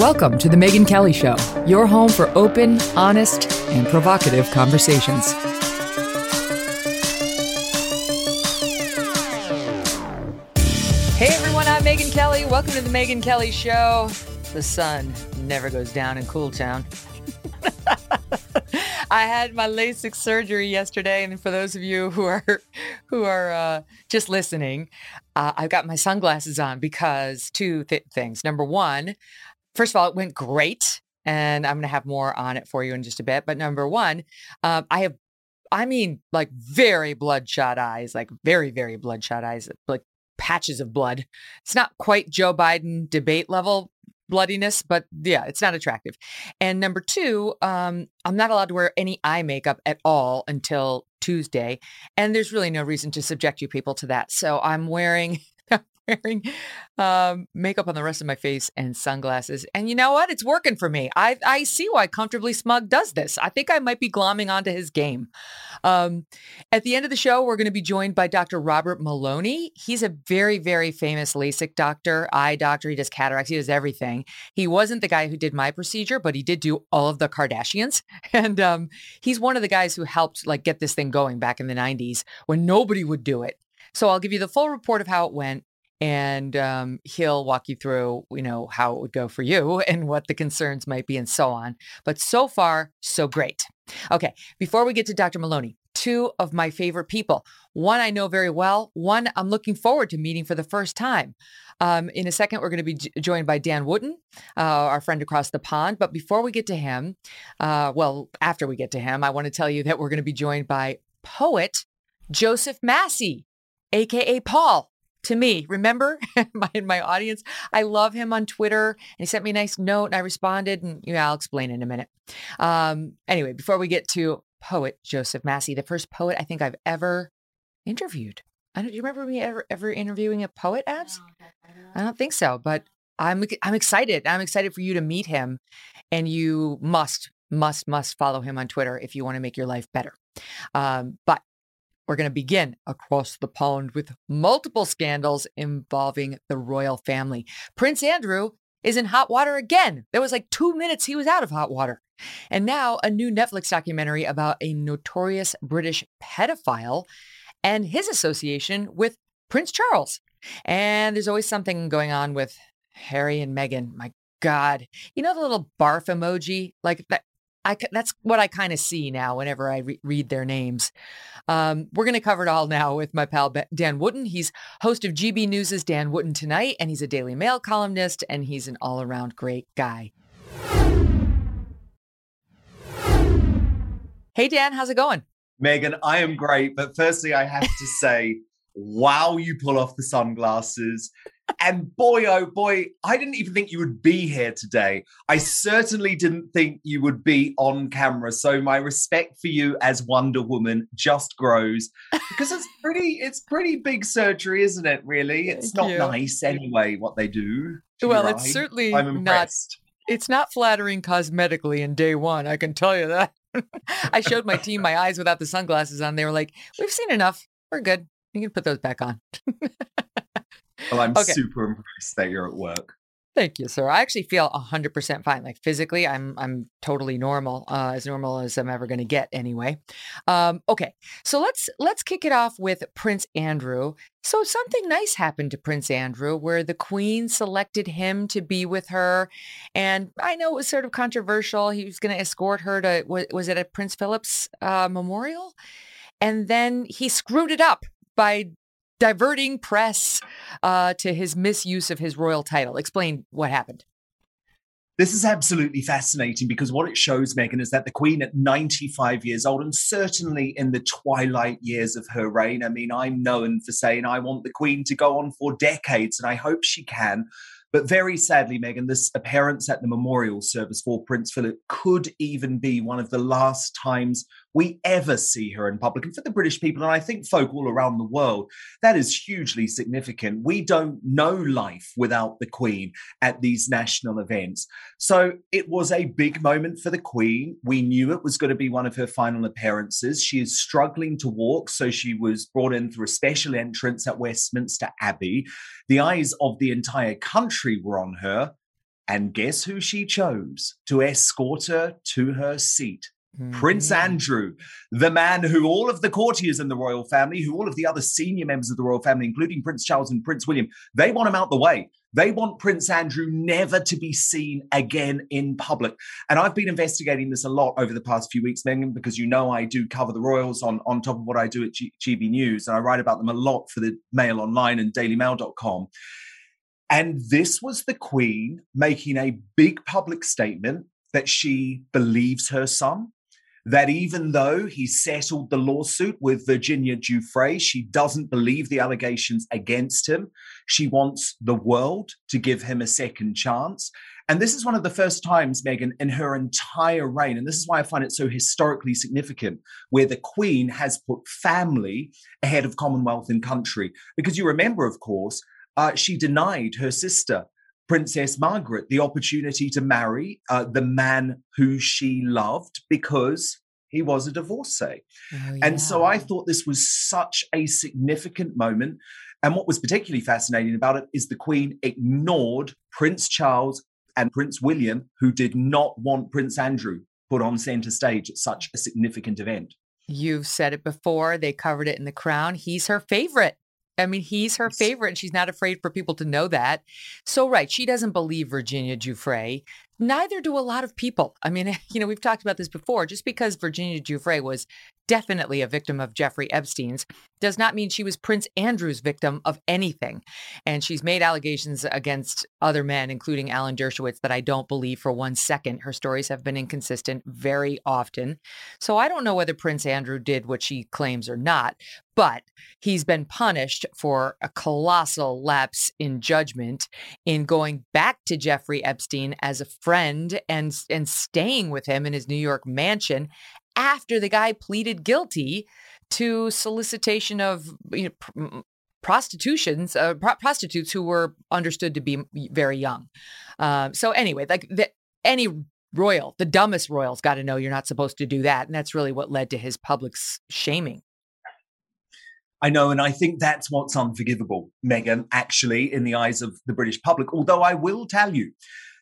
Welcome to The Megyn Kelly Show, your home for open, honest, and provocative conversations. Hey everyone, I'm Megyn Kelly. Welcome to The Megyn Kelly Show. The sun never goes down in Cool Town. I had my LASIK surgery yesterday, and for those of you who are who are uh, just listening, uh, I've got my sunglasses on because two th- things. Number one, first of all, it went great, and I'm going to have more on it for you in just a bit. But number one, um, I have, I mean, like very bloodshot eyes, like very very bloodshot eyes, like patches of blood. It's not quite Joe Biden debate level bloodiness, but yeah, it's not attractive. And number two, um, I'm not allowed to wear any eye makeup at all until Tuesday. And there's really no reason to subject you people to that. So I'm wearing wearing um, makeup on the rest of my face and sunglasses. And you know what? It's working for me. I, I see why Comfortably Smug does this. I think I might be glomming onto his game. Um, at the end of the show, we're going to be joined by Dr. Robert Maloney. He's a very, very famous LASIK doctor, eye doctor. He does cataracts, he does everything. He wasn't the guy who did my procedure, but he did do all of the Kardashians. And um, he's one of the guys who helped like get this thing going back in the 90s when nobody would do it. So I'll give you the full report of how it went and um, he'll walk you through you know how it would go for you and what the concerns might be and so on but so far so great. Okay before we get to dr maloney two of my favorite people one i know very well one i'm looking forward to meeting for the first time. Um, in a second we're going to be j- joined by dan wootton uh, our friend across the pond but before we get to him uh, well after we get to him i want to tell you that we're going to be joined by poet joseph massey aka paul to me. Remember my, in my audience, I love him on Twitter. And he sent me a nice note and I responded and yeah, I'll explain in a minute. Um, anyway, before we get to poet Joseph Massey, the first poet I think I've ever interviewed. I don't, do you remember me ever, ever interviewing a poet, Abs? I don't think so, but I'm, I'm excited. I'm excited for you to meet him and you must, must, must follow him on Twitter if you want to make your life better. Um, but we're going to begin across the pond with multiple scandals involving the royal family. Prince Andrew is in hot water again. There was like two minutes he was out of hot water. And now a new Netflix documentary about a notorious British pedophile and his association with Prince Charles. And there's always something going on with Harry and Meghan. My God. You know the little barf emoji? Like that I that's what I kind of see now whenever I re- read their names. Um, we're going to cover it all now with my pal Dan Wootton. He's host of GB News's Dan Wootton Tonight, and he's a Daily Mail columnist, and he's an all-around great guy. Hey Dan, how's it going? Megyn, I am great, but firstly, I have to say, wow, you pull off the sunglasses and boy, oh boy, I didn't even think you would be here today. I certainly didn't think you would be on camera. So my respect for you as Wonder Woman just grows because it's pretty, it's pretty big surgery, isn't it? Really, it's Thank not you. nice anyway what they do. Well, it's certainly I'm impressed. not. It's not flattering cosmetically in day one. I can tell you that. I showed my team my eyes without the sunglasses on. They were like, "We've seen enough. We're good. You can put those back on." Well, I'm okay. super impressed that you're at work. Thank you, sir. I actually feel 100% fine. Like physically, I'm I'm totally normal, uh, as normal as I'm ever going to get anyway. Um, okay, so let's let's kick it off with Prince Andrew. So something nice happened to Prince Andrew, where the Queen selected him to be with her, and I know it was sort of controversial. He was going to escort her to was, was it at Prince Philip's uh, memorial, and then he screwed it up by diverting press uh, to his misuse of his royal title. Explain what happened. This is absolutely fascinating because what it shows, Megyn, is that the Queen at 95 years old, and certainly in the twilight years of her reign, I mean, I'm known for saying I want the Queen to go on for decades, and I hope she can. But very sadly, Megyn, this appearance at the memorial service for Prince Philip could even be one of the last times we ever see her in public. And for the British people, and I think folk all around the world, that is hugely significant. We don't know life without the Queen at these national events. So it was a big moment for the Queen. We knew it was going to be one of her final appearances. She is struggling to walk, so she was brought in through a special entrance at Westminster Abbey. The eyes of the entire country were on her. And guess who she chose to escort her to her seat? Mm-hmm. Prince Andrew, the man who all of the courtiers in the royal family, who all of the other senior members of the royal family, including Prince Charles and Prince William, they want him out the way. They want Prince Andrew never to be seen again in public. And I've been investigating this a lot over the past few weeks, Megyn, because you know I do cover the royals on, on top of what I do at G- GB News. And I write about them a lot for the Mail Online and dailymail.com. And this was the Queen making a big public statement that she believes her son, that even though he settled the lawsuit with Virginia Giuffre, she doesn't believe the allegations against him. She wants the world to give him a second chance. And this is one of the first times, Megyn, in her entire reign, and this is why I find it so historically significant, where the Queen has put family ahead of Commonwealth and country. Because you remember, of course, uh, she denied her sister Princess Margaret the opportunity to marry uh, the man who she loved because he was a divorcee. Oh, yeah. And so I thought this was such a significant moment. And what was particularly fascinating about it is the Queen ignored Prince Charles and Prince William, who did not want Prince Andrew put on center stage at such a significant event. You've said it before. They covered it in The Crown. He's her favorite. I mean, he's her favorite, and she's not afraid for people to know that. So, right, she doesn't believe Virginia Giuffre. Neither do a lot of people. I mean, you know, we've talked about this before. Just because Virginia Giuffre was definitely a victim of Jeffrey Epstein's, does not mean she was Prince Andrew's victim of anything. And she's made allegations against other men, including Alan Dershowitz, that I don't believe for one second. Her stories have been inconsistent very often. So I don't know whether Prince Andrew did what she claims or not, but he's been punished for a colossal lapse in judgment in going back to Jeffrey Epstein as a friend and, and staying with him in his New York mansion after the guy pleaded guilty to solicitation of you know, pr- prostitutions, uh, pro- prostitutes who were understood to be very young. Um, so anyway, like the, any royal, the dumbest royals got to know you're not supposed to do that, and that's really what led to his public shaming. I know, and I think that's what's unforgivable, Megyn, actually, in the eyes of the British public. Although I will tell you,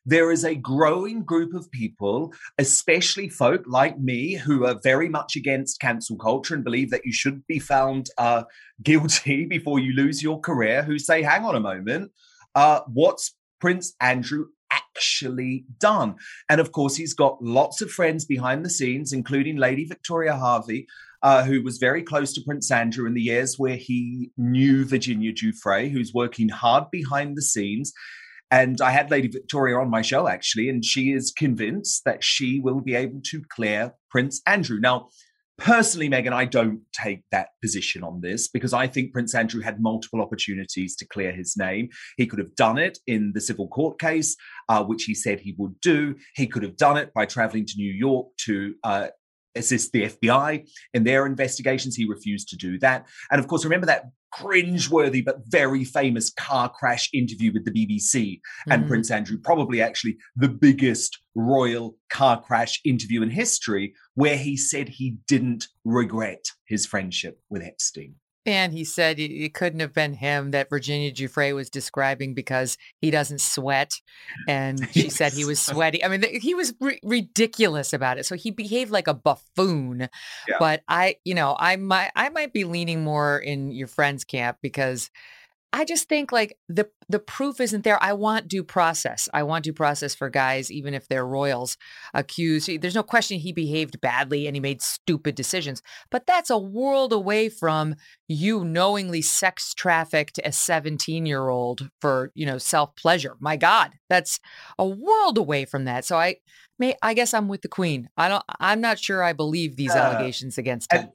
there is a growing group of people, especially folk like me, who are very much against cancel culture and believe that you should be found uh, guilty before you lose your career, who say, hang on a moment, uh, what's Prince Andrew actually done? And of course, he's got lots of friends behind the scenes, including Lady Victoria Harvey. Uh, who was very close to Prince Andrew in the years where he knew Virginia Giuffre, who's working hard behind the scenes. And I had Lady Victoria on my show actually, and she is convinced that she will be able to clear Prince Andrew. Now, personally, Megyn, I don't take that position on this because I think Prince Andrew had multiple opportunities to clear his name. He could have done it in the civil court case, uh, which he said he would do. He could have done it by traveling to New York to uh, assist the FBI in their investigations. He refused to do that. And of course, remember that cringe-worthy but very famous car crash interview with the BBC and mm. Prince Andrew, probably actually the biggest royal car crash interview in history, where he said he didn't regret his friendship with Epstein. And he said it couldn't have been him that Virginia Giuffre was describing because he doesn't sweat. And she said he was sweaty. I mean, he was r- ridiculous about it. So he behaved like a buffoon. Yeah. But I, you know, I might, I might be leaning more in your friend's camp because I just think like the the proof isn't there. I want due process. I want due process for guys, even if they're royals accused. There's no question he behaved badly and he made stupid decisions. But that's a world away from you knowingly sex trafficked a 17 year old for you know self pleasure. My God, that's a world away from that. So I may I guess I'm with the Queen. I don't. I'm not sure I believe these uh, allegations against him. And,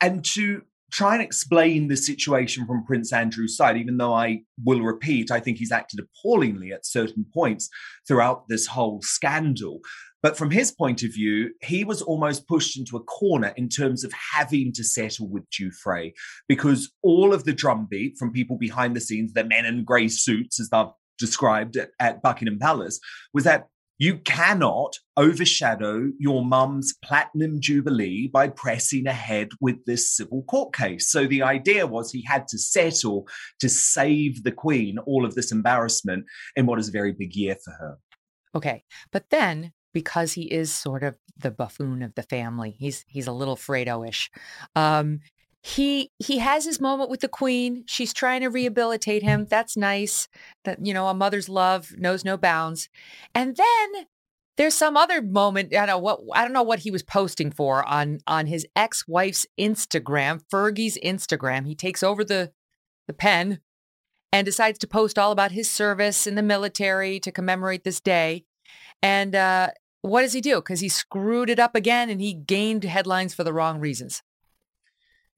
and to try and explain the situation from Prince Andrew's side, even though I will repeat, I think he's acted appallingly at certain points throughout this whole scandal. But from his point of view, he was almost pushed into a corner in terms of having to settle with Giuffre because all of the drumbeat from people behind the scenes, the men in grey suits, as they've described at, at Buckingham Palace, was that you cannot overshadow your mum's platinum jubilee by pressing ahead with this civil court case. So the idea was he had to settle to save the Queen all of this embarrassment in what is a very big year for her. Okay. But then because he is sort of the buffoon of the family, he's he's a little Fredo-ish. Um, he he has his moment with the queen. She's trying to rehabilitate him. That's nice. That you know, a mother's love knows no bounds. And then there's some other moment. I don't know what I don't know what he was posting for on on his ex-wife's Instagram, Fergie's Instagram. He takes over the the pen and decides to post all about his service in the military to commemorate this day. And uh, what does he do? Because he screwed it up again and he gained headlines for the wrong reasons.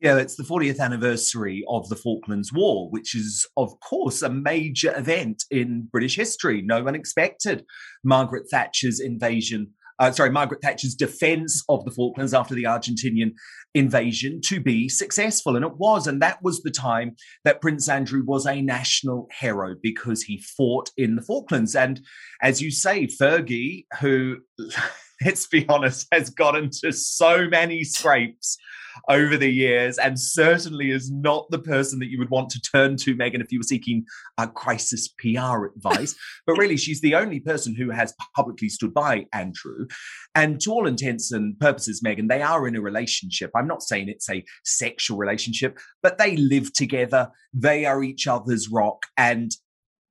Yeah, it's the 40th anniversary of the Falklands War, which is, of course, a major event in British history. No one expected Margaret Thatcher's invasion uh, sorry, Margaret Thatcher's defense of the Falklands after the Argentinian invasion to be successful. And it was. And that was the time that Prince Andrew was a national hero because he fought in the Falklands. And as you say, Fergie, who, let's be honest, has got into so many scrapes over the years and certainly is not the person that you would want to turn to, Megyn, if you were seeking a crisis PR advice. but really, she's the only person who has publicly stood by Andrew. And to all intents and purposes, Megyn, they are in a relationship. I'm not saying it's a sexual relationship, but they live together. They are each other's rock. And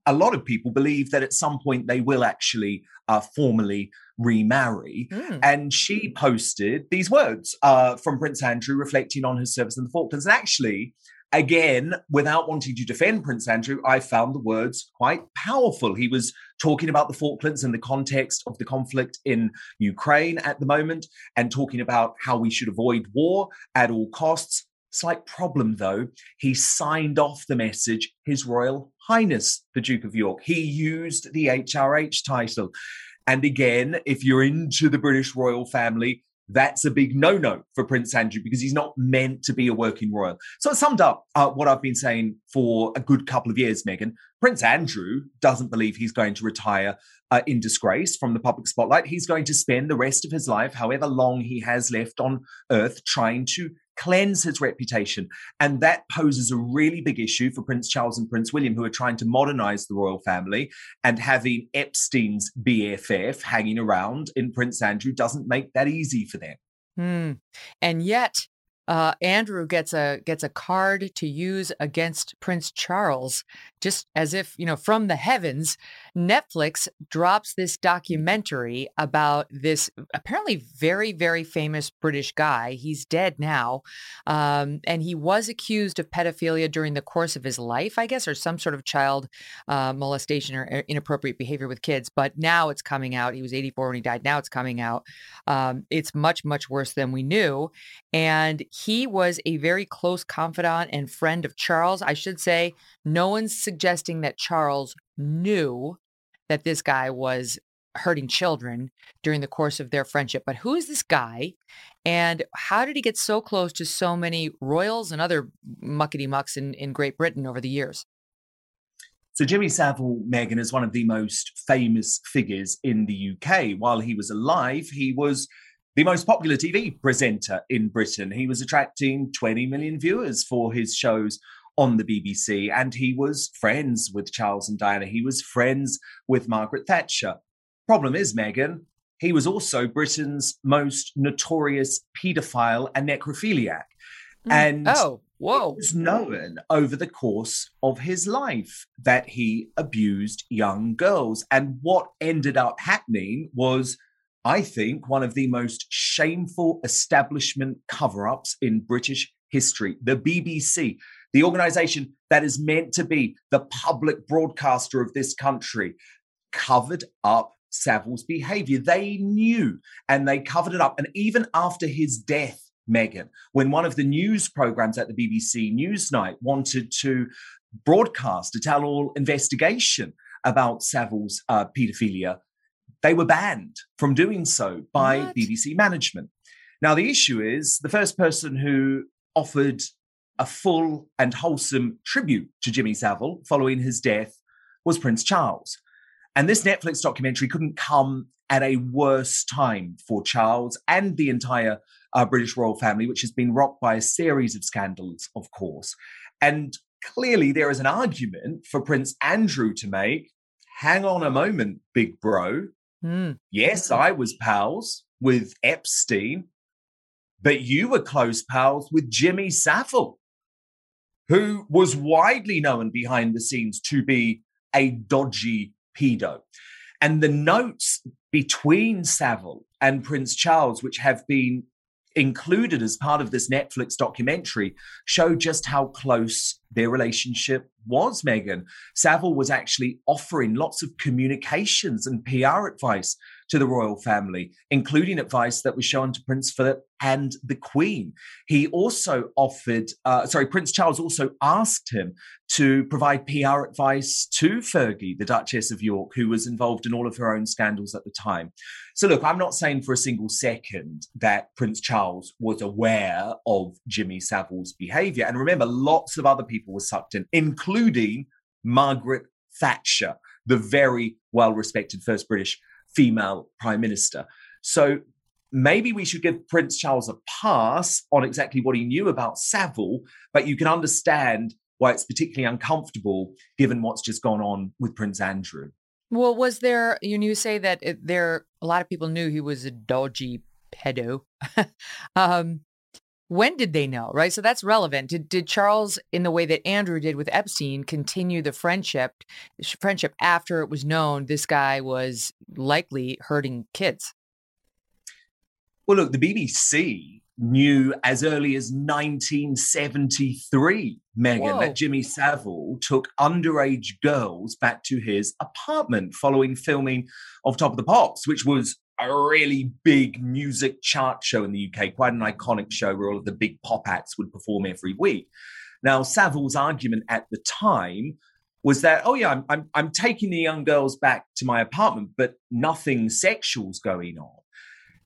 a lot of people believe that at some point they will actually uh, formally remarry. Mm. And she posted these words uh, from Prince Andrew reflecting on his service in the Falklands. And actually, again, without wanting to defend Prince Andrew, I found the words quite powerful. He was talking about the Falklands in the context of the conflict in Ukraine at the moment and talking about how we should avoid war at all costs. Slight problem though, he signed off the message, His Royal Highness, the Duke of York. He used the HRH title. And again, if you're into the British royal family, that's a big no no for Prince Andrew because he's not meant to be a working royal. So it summed up uh, what I've been saying for a good couple of years, Megyn. Prince Andrew doesn't believe he's going to retire uh, in disgrace from the public spotlight. He's going to spend the rest of his life, however long he has left on earth, trying to cleanse his reputation. And that poses a really big issue for Prince Charles and Prince William, who are trying to modernize the royal family. And having Epstein's BFF hanging around in Prince Andrew doesn't make that easy for them. Hmm. And yet, uh, Andrew gets a gets a card to use against Prince Charles, just as if you know from the heavens. Netflix drops this documentary about this apparently very very famous British guy. He's dead now, um, and he was accused of pedophilia during the course of his life, I guess, or some sort of child uh, molestation or uh, inappropriate behavior with kids. But now it's coming out. He was 84 when he died. Now it's coming out. Um, it's much much worse than we knew, and he was a very close confidant and friend of Charles. I should say, no one's suggesting that Charles knew that this guy was hurting children during the course of their friendship. But who is this guy? And how did he get so close to so many royals and other muckety mucks in, in Great Britain over the years? So, Jimmy Savile, Megyn, is one of the most famous figures in the UK. While he was alive, he was the most popular TV presenter in Britain. He was attracting 20 million viewers for his shows on the BBC, and he was friends with Charles and Diana. He was friends with Margaret Thatcher. Problem is, Megyn, he was also Britain's most notorious paedophile and necrophiliac. Mm. And oh, whoa. it was known over the course of his life that he abused young girls. And what ended up happening was I think, one of the most shameful establishment cover ups in British history. The BBC, the organization that is meant to be the public broadcaster of this country, covered up Savile's behavior. They knew and they covered it up. And even after his death, Megyn, when one of the news programs at the BBC Newsnight wanted to broadcast a tell all investigation about Savile's uh, paedophilia, they were banned from doing so by what? BBC management. Now, the issue is the first person who offered a full and wholesome tribute to Jimmy Savile following his death was Prince Charles. And this Netflix documentary couldn't come at a worse time for Charles and the entire uh, British royal family, which has been rocked by a series of scandals, of course. And clearly, there is an argument for Prince Andrew to make hang on a moment, big bro Mm. Yes, I was pals with Epstein, but you were close pals with Jimmy Savile, who was widely known behind the scenes to be a dodgy pedo. And the notes between Savile and Prince Charles, which have been included as part of this Netflix documentary, show just how close their relationship was, Megyn. Savile was actually offering lots of communications and PR advice to the royal family, including advice that was shown to Prince Philip and the Queen. He also offered, uh, sorry, Prince Charles also asked him to provide PR advice to Fergie, the Duchess of York, who was involved in all of her own scandals at the time. So, look, I'm not saying for a single second that Prince Charles was aware of Jimmy Savile's behavior. And remember, lots of other people were sucked in, including Margaret Thatcher, the very well respected first British female prime minister. So maybe we should give Prince Charles a pass on exactly what he knew about Savile, but you can understand why it's particularly uncomfortable given what's just gone on with Prince Andrew. Well, was there, you, you say that it, there, a lot of people knew he was a dodgy pedo. um, when did they know, right? So that's relevant. Did, did Charles, in the way that Andrew did with Epstein, continue the friendship friendship after it was known this guy was likely hurting kids? Well, look, the BBC knew as early as 1973, Megyn, that Jimmy Savile took underage girls back to his apartment following filming of Top of the Pops, which was a really big music chart show in the UK, quite an iconic show where all of the big pop acts would perform every week. Now, Savile's argument at the time was that, oh yeah, I'm, I'm, I'm taking the young girls back to my apartment, but nothing sexual's going on.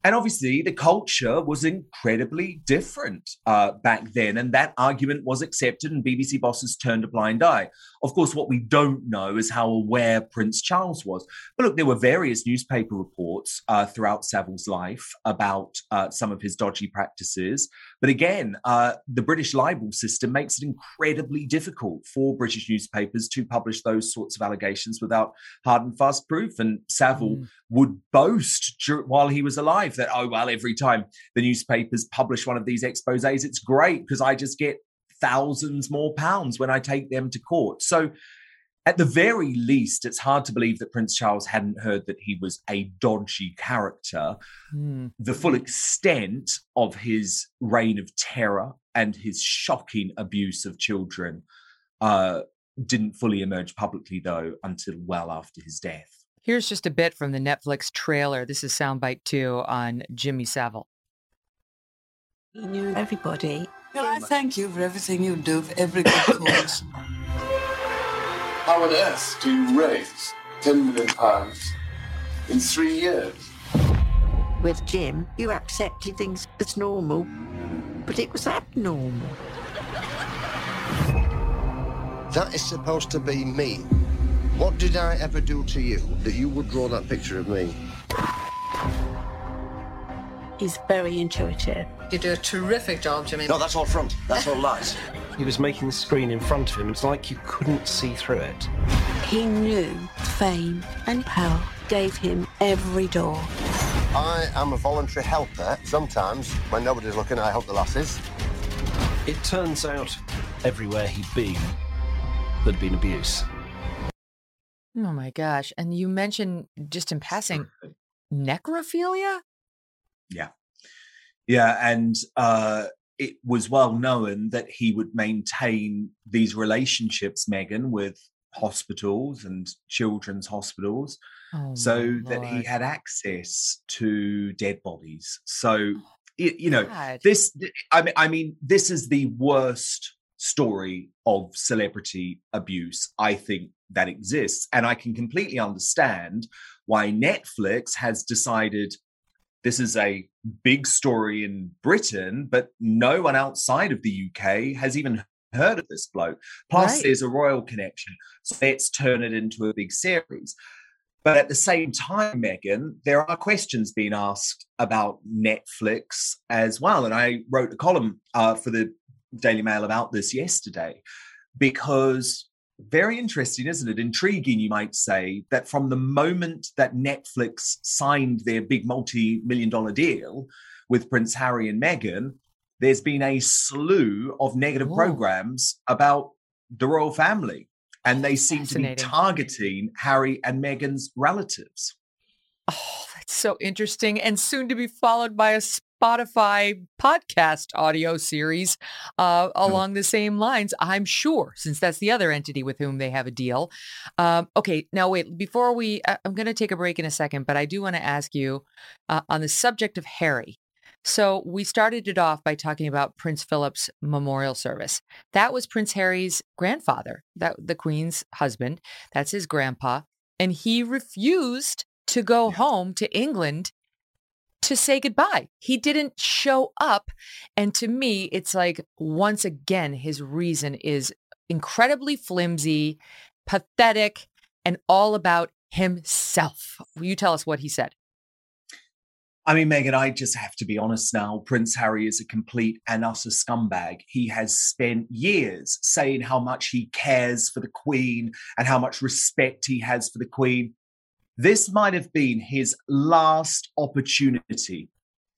And obviously, the culture was incredibly different uh, back then. And that argument was accepted, and BBC bosses turned a blind eye. Of course, what we don't know is how aware Prince Charles was. But look, there were various newspaper reports uh, throughout Savile's life about uh, some of his dodgy practices. But again, uh, the British libel system makes it incredibly difficult for British newspapers to publish those sorts of allegations without hard and fast proof. And Savile mm. would boast while he was alive that, oh, well, every time the newspapers publish one of these exposes, it's great because I just get thousands more pounds when I take them to court. So, at the very least, it's hard to believe that Prince Charles hadn't heard that he was a dodgy character. Mm. The full extent of his reign of terror and his shocking abuse of children uh, didn't fully emerge publicly, though, until well after his death. Here's just a bit from the Netflix trailer. This is soundbite two on Jimmy Savile. He knew everybody. Well, I thank you for everything you do for every good cause. How on earth do you raise £10 million in three years? With Jim, you accepted things as normal, but it was abnormal. That is supposed to be me. What did I ever do to you that you would draw that picture of me? He's very intuitive. You do a terrific job, Jimmy. No, that's all front. That's all lies. He was making the screen in front of him. It's like you couldn't see through it. He knew fame and power gave him every door. I am a voluntary helper. Sometimes, when nobody's looking, I help the lasses. It turns out everywhere he'd been, there'd been abuse. Oh my gosh. And you mentioned just in passing necrophilia? Yeah. Yeah. And uh, it was well known that he would maintain these relationships, Megyn, with hospitals and children's hospitals oh so that he had access to dead bodies. So, you know, God. this, I mean, I mean, this is the worst story of celebrity abuse, I think, that exists. And I can completely understand why Netflix has decided this is a big story in Britain, but no one outside of the UK has even heard of this bloke. Plus, right. there's a royal connection. So let's turn it into a big series. But at the same time, Megyn, there are questions being asked about Netflix as well. And I wrote a column uh, for the Daily Mail about this yesterday because very interesting, isn't it? Intriguing, you might say, that from the moment that Netflix signed their big multi million dollar deal with Prince Harry and Meghan, there's been a slew of negative Ooh. programs about the royal family. And they seem to be targeting Harry and Meghan's relatives. Oh, that's so interesting. And soon to be followed by a Spotify podcast audio series uh, along the same lines, I'm sure, since that's the other entity with whom they have a deal. Um, okay, now wait, before we, uh, I'm going to take a break in a second, but I do want to ask you uh, on the subject of Harry. So we started it off by talking about Prince Philip's memorial service. That was Prince Harry's grandfather, that the Queen's husband. That's his grandpa, and he refused to go home to England to say goodbye. He didn't show up, and to me, it's like once again his reason is incredibly flimsy, pathetic, and all about himself. Will you tell us what he said? I mean, Megyn, I just have to be honest now. Prince Harry is a complete and utter scumbag. He has spent years saying how much he cares for the Queen and how much respect he has for the Queen. This might have been his last opportunity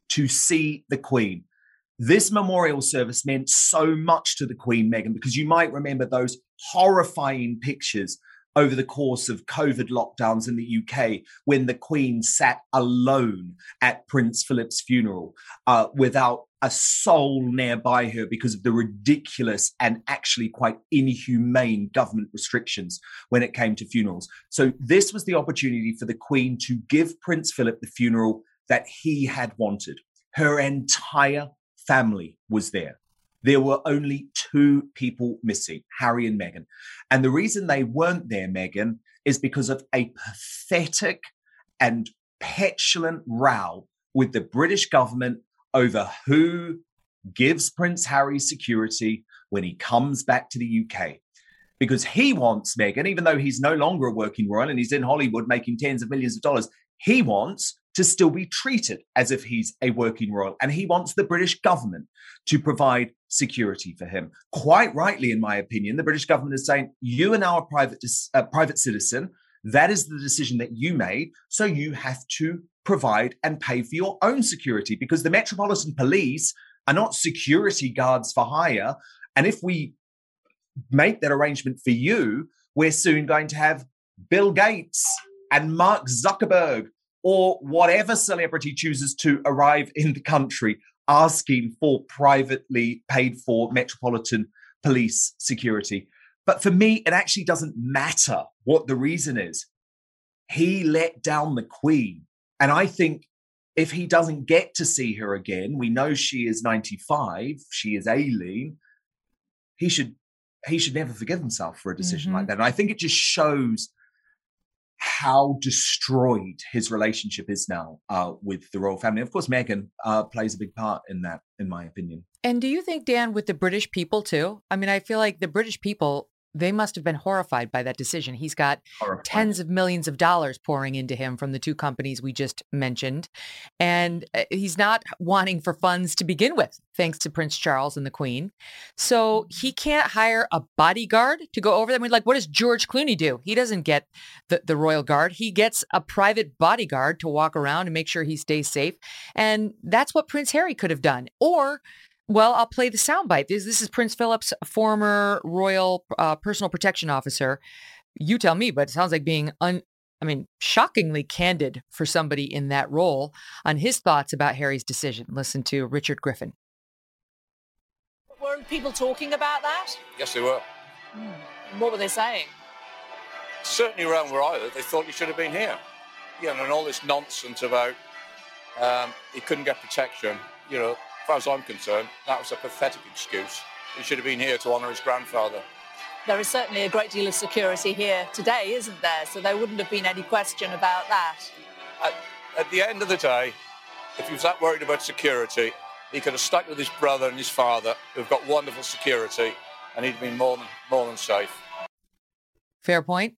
to see the Queen. This memorial service meant so much to the Queen, Megyn, because you might remember those horrifying pictures over the course of COVID lockdowns in the UK when the Queen sat alone at Prince Philip's funeral uh, without a soul nearby her because of the ridiculous and actually quite inhumane government restrictions when it came to funerals. So, this was the opportunity for the Queen to give Prince Philip the funeral that he had wanted. Her entire family was there. There were only two people missing, Harry and Meghan. And the reason they weren't there, Megyn, is because of a pathetic and petulant row with the British government over who gives Prince Harry security when he comes back to the UK. Because he wants Megyn, even though he's no longer a working royal and he's in Hollywood making tens of millions of dollars, he wants to still be treated as if he's a working royal. And he wants the British government to provide security for him. Quite rightly, in my opinion, the British government is saying, you are now a private, uh, private citizen. That is the decision that you made. So you have to provide and pay for your own security because the Metropolitan Police are not security guards for hire. And if we make that arrangement for you, we're soon going to have Bill Gates and Mark Zuckerberg or whatever celebrity chooses to arrive in the country asking for privately paid for metropolitan police security. But for me, it actually doesn't matter what the reason is. He let down the Queen. And I think if he doesn't get to see her again, we know she is 95, she is ailing, he should he should never forgive himself for a decision Mhm. like that. And I think it just shows how destroyed his relationship is now uh, with the royal family. Of course, Meghan uh, plays a big part in that, in my opinion. And do you think, Dan, with the British people too? I mean, I feel like the British people, they must have been horrified by that decision. He's got Horrifying. tens of millions of dollars pouring into him from the two companies we just mentioned. And uh, he's not wanting for funds to begin with, thanks to Prince Charles and the Queen. So he can't hire a bodyguard to go over them. I mean, like, what does George Clooney do? He doesn't get the, the royal guard. He gets a private bodyguard to walk around and make sure he stays safe. And that's what Prince Harry could have done. Or well, I'll play the soundbite. This, this is Prince Philip's former royal uh, personal protection officer. You tell me, but it sounds like being un. I mean, shockingly candid for somebody in that role on his thoughts about Harry's decision. Listen to Richard Griffin. Weren't people talking about that? Yes, they were. And What were they saying? Certainly around where I live, they thought he should have been here. You know, and all this nonsense about um, he couldn't get protection. You know, as far as I'm concerned, that was a pathetic excuse. He should have been here to honour his grandfather. There is certainly a great deal of security here today, isn't there? So there wouldn't have been any question about that. At, at the end of the day, if he was that worried about security, he could have stuck with his brother and his father, who've got wonderful security, and he'd been more than more than safe. Fair point.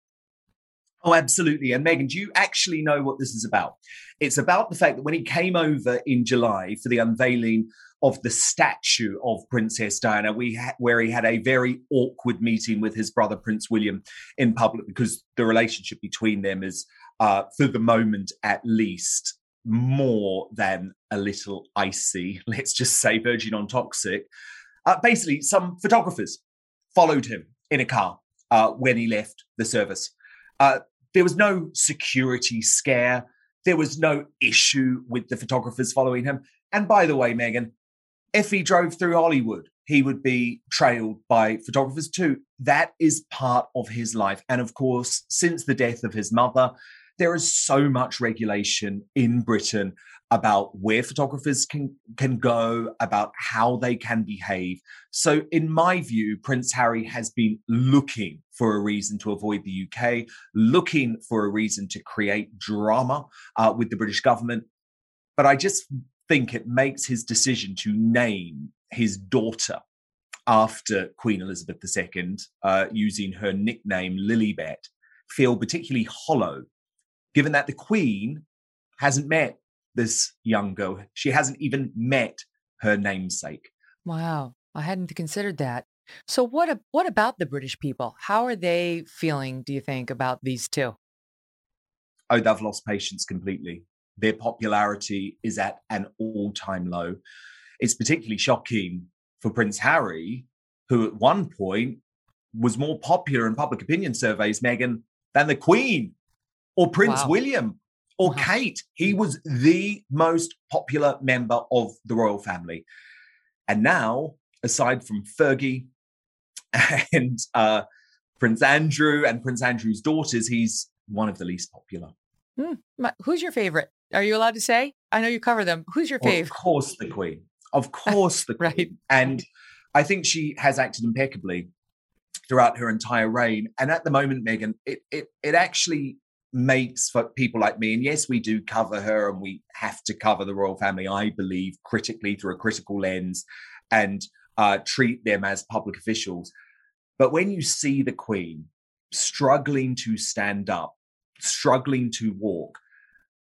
Oh, absolutely. And Megyn, do you actually know what this is about? It's about the fact that when he came over in July for the unveiling of the statue of Princess Diana, we ha- where he had a very awkward meeting with his brother Prince William in public because the relationship between them is, uh, for the moment at least, more than a little icy. Let's just say virgin on toxic. Uh, basically, some photographers followed him in a car uh, when he left the service. Uh, there was no security scare. There was no issue with the photographers following him. And by the way, Megyn, if he drove through Hollywood, he would be trailed by photographers too. That is part of his life. And of course, since the death of his mother, there is so much regulation in Britain about where photographers can can go, about how they can behave. So, in my view, Prince Harry has been looking for a reason to avoid the UK, looking for a reason to create drama uh, with the British government. But I just think it makes his decision to name his daughter after Queen Elizabeth II, uh, using her nickname Lilibet, feel particularly hollow, given that the Queen hasn't met this young girl. She hasn't even met her namesake. Wow, I hadn't considered that. So what a, what about the British people? How are they feeling, do you think, about these two? Oh, they've lost patience completely. Their popularity is at an all-time low. It's particularly shocking for Prince Harry, who at one point was more popular in public opinion surveys, Megyn, than the Queen or Prince wow. William or wow. Kate. He was the most popular member of the royal family. And now, aside from Fergie and uh, Prince Andrew and Prince Andrew's daughters, he's one of the least popular. Hmm. Who's your favorite? Are you allowed to say? I know you cover them. Who's your favorite? Of course, the Queen. Of course, the Queen. right. And I think she has acted impeccably throughout her entire reign. And at the moment, Megyn, it it it actually makes for people like me, and yes, we do cover her and we have to cover the royal family, I believe, critically through a critical lens and uh, treat them as public officials. But when you see the Queen struggling to stand up, struggling to walk,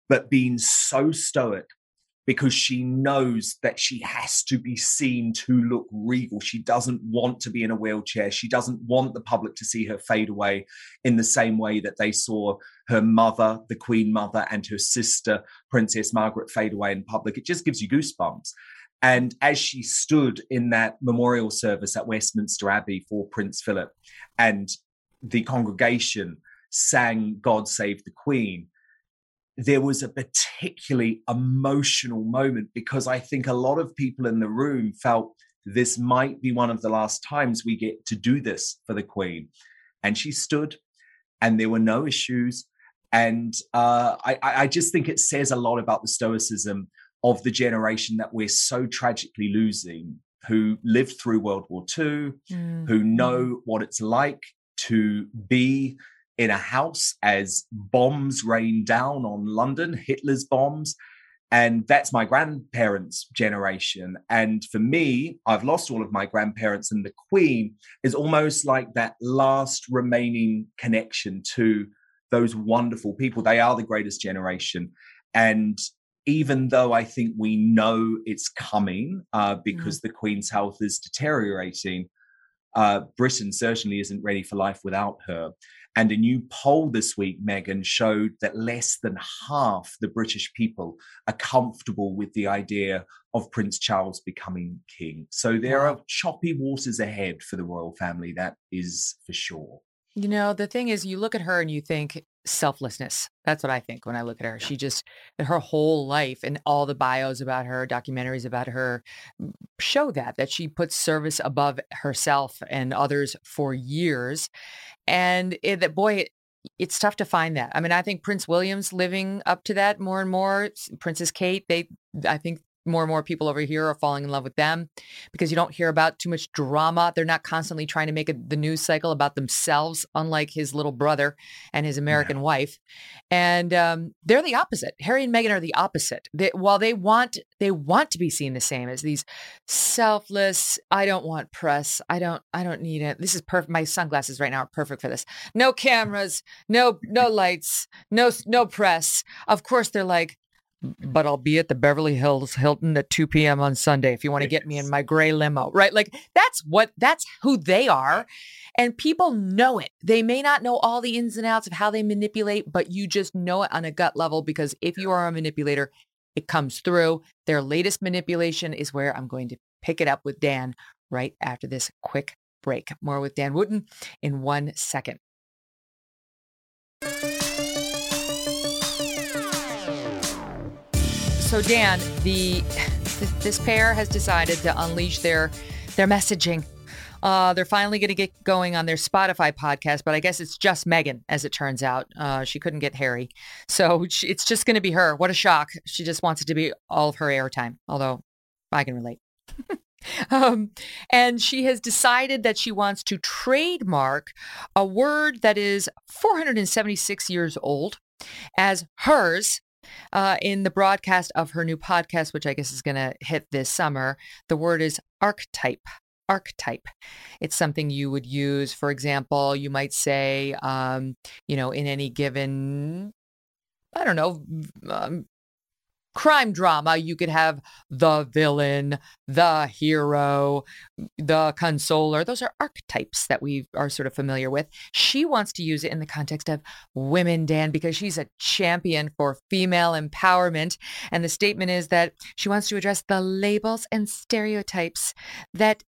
but being so stoic because she knows that she has to be seen to look regal. She doesn't want to be in a wheelchair. She doesn't want the public to see her fade away in the same way that they saw her mother, the Queen Mother, and her sister, Princess Margaret, fade away in public. It just gives you goosebumps. And as she stood in that memorial service at Westminster Abbey for Prince Philip, and the congregation sang God Save the Queen, there was a particularly emotional moment because I think a lot of people in the room felt this might be one of the last times we get to do this for the Queen. And she stood, and there were no issues. And uh, I, I just think it says a lot about the stoicism of the generation that we're so tragically losing, who lived through World War II, mm. who know what it's like to be in a house as bombs rain down on London, Hitler's bombs. And that's my grandparents' generation. And for me, I've lost all of my grandparents, and the Queen is almost like that last remaining connection to those wonderful people. They are the greatest generation. And even though I think we know it's coming uh, because mm. the Queen's health is deteriorating, uh, Britain certainly isn't ready for life without her. And a new poll this week, Megyn, showed that less than half the British people are comfortable with the idea of Prince Charles becoming king. So there are choppy waters ahead for the royal family, that is for sure. You know, the thing is, you look at her and you think selflessness. That's what I think when I look at her. She just, her whole life and all the bios about her, documentaries about her show that, that she puts service above herself and others for years. And it, that boy, it's tough to find that. I mean, I think Prince William's living up to that more and more. Princess Kate, they, I think more and more people over here are falling in love with them because you don't hear about too much drama. They're not constantly trying to make a, the news cycle about themselves, unlike his little brother and his American yeah. wife. And um, they're the opposite. Harry and Meghan are the opposite. They, while they want they want to be seen the same as these selfless. I don't want press. I don't. I don't need it. This is perfect. My sunglasses right now are perfect for this. No cameras. No no lights. No no press. Of course, they're like but I'll be at the Beverly Hills Hilton at 2 p.m. on Sunday if you want to get me in my gray limo, right? Like that's what that's who they are. And people know it. They may not know all the ins and outs of how they manipulate, but you just know it on a gut level because if you are a manipulator, it comes through. Their latest manipulation is where I'm going to pick it up with Dan right after this quick break. More with Dan Wootton in one second. So Dan, the this pair has decided to unleash their their messaging. Uh, they're finally going to get going on their Spotify podcast, but I guess it's just Meghan, as it turns out. Uh, she couldn't get Harry, so she, it's just going to be her. What a shock! She just wants it to be all of her airtime. Although I can relate. um, and she has decided that she wants to trademark a word that is 476 years old as hers uh, in the broadcast of her new podcast, which I guess is going to hit this summer, the word is archetype. Archetype. It's something you would use, for example, you might say, um, you know, in any given I don't know, um, crime drama, you could have the villain, the hero, the consoler. Those are archetypes that we are sort of familiar with. She wants to use it in the context of women, Dan, because she's a champion for female empowerment. And the statement is that she wants to address the labels and stereotypes that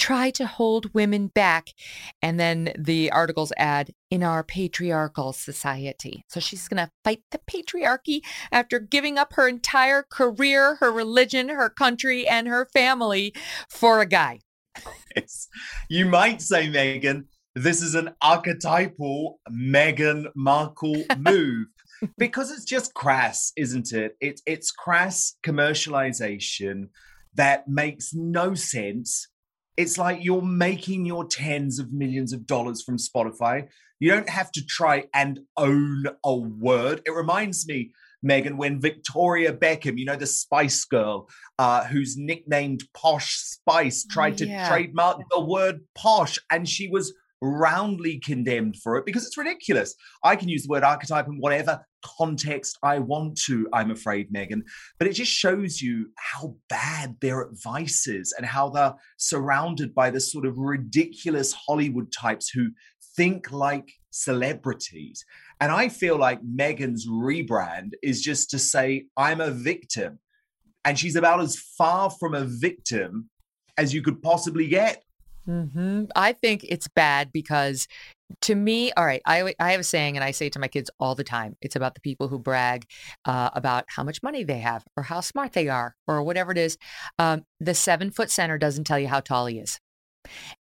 try to hold women back. And then the articles add, in our patriarchal society. So she's going to fight the patriarchy after giving up her entire career, her religion, her country, and her family for a guy. Yes. You might say, Megyn, this is an archetypal Meghan Markle move. because it's just crass, isn't it? It's it's crass commercialization that makes no sense it's like you're making your tens of millions of dollars from Spotify. You don't have to try and own a word. It reminds me, Megyn, when Victoria Beckham, you know, the Spice Girl, uh, who's nicknamed Posh Spice, tried to yeah. trademark the word posh, and she was roundly condemned for it because it's ridiculous. I can use the word archetype and whatever context I want to, I'm afraid, Megyn. But it just shows you how bad their advice is and how they're surrounded by this sort of ridiculous Hollywood types who think like celebrities. And I feel like Meghan's rebrand is just to say, I'm a victim. And she's about as far from a victim as you could possibly get. Mm-hmm. I think it's bad because to me, all right, I, I have a saying and I say it to my kids all the time it's about the people who brag uh, about how much money they have or how smart they are or whatever it is. Um, the seven foot center doesn't tell you how tall he is.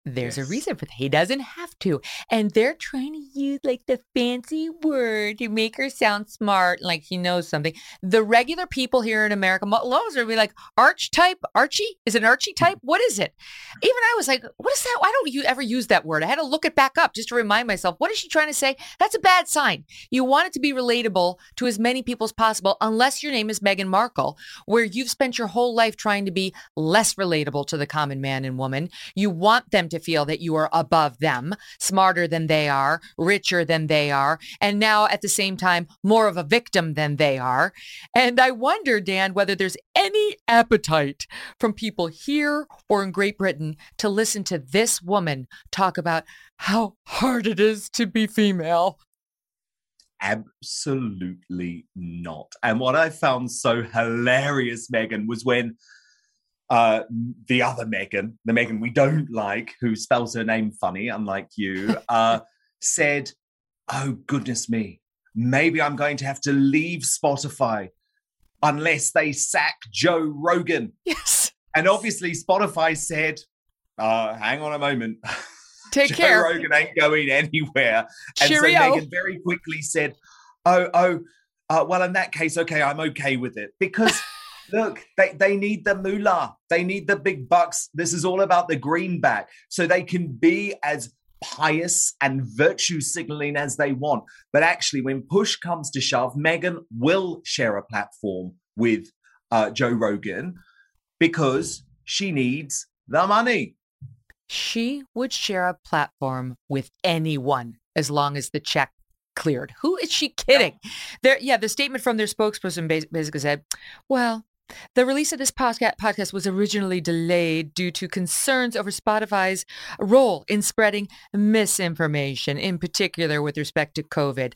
There's yes. a reason for that. He doesn't have to. And they're trying to use like the fancy word to make her sound smart, like he knows something. The regular people here in America, most are be like, archetype, Archie? Is it an Archie type? What is it? Even I was like, what is that? Why don't you ever use that word? I had to look it back up just to remind myself, what is she trying to say? That's a bad sign. You want it to be relatable to as many people as possible, unless your name is Meghan Markle, where you've spent your whole life trying to be less relatable to the common man and woman. You want want them to feel that you are above them, smarter than they are, richer than they are, and now at the same time, more of a victim than they are. And I wonder, Dan, whether there's any appetite from people here or in Great Britain to listen to this woman talk about how hard it is to be female. Absolutely not. And what I found so hilarious, Megyn, was when uh, the other Meghan, the Meghan we don't like, who spells her name funny, unlike you, uh, said, Oh, goodness me, maybe I'm going to have to leave Spotify unless they sack Joe Rogan. Yes. And obviously, Spotify said, uh, Hang on a moment. Take Joe care. Rogan ain't going anywhere. And Cheerio. so Meghan very quickly said, Oh, oh, uh, well, in that case, okay, I'm okay with it. Because Look, they, they need the moolah. They need the big bucks. This is all about the greenback. So they can be as pious and virtue signaling as they want. But actually, when push comes to shove, Meghan will share a platform with uh, Joe Rogan because she needs the money. She would share a platform with anyone as long as the check cleared. Who is she kidding? There, yeah, the statement from their spokesperson basically said, "Well, the release of this podcast was originally delayed due to concerns over Spotify's role in spreading misinformation, in particular with respect to COVID.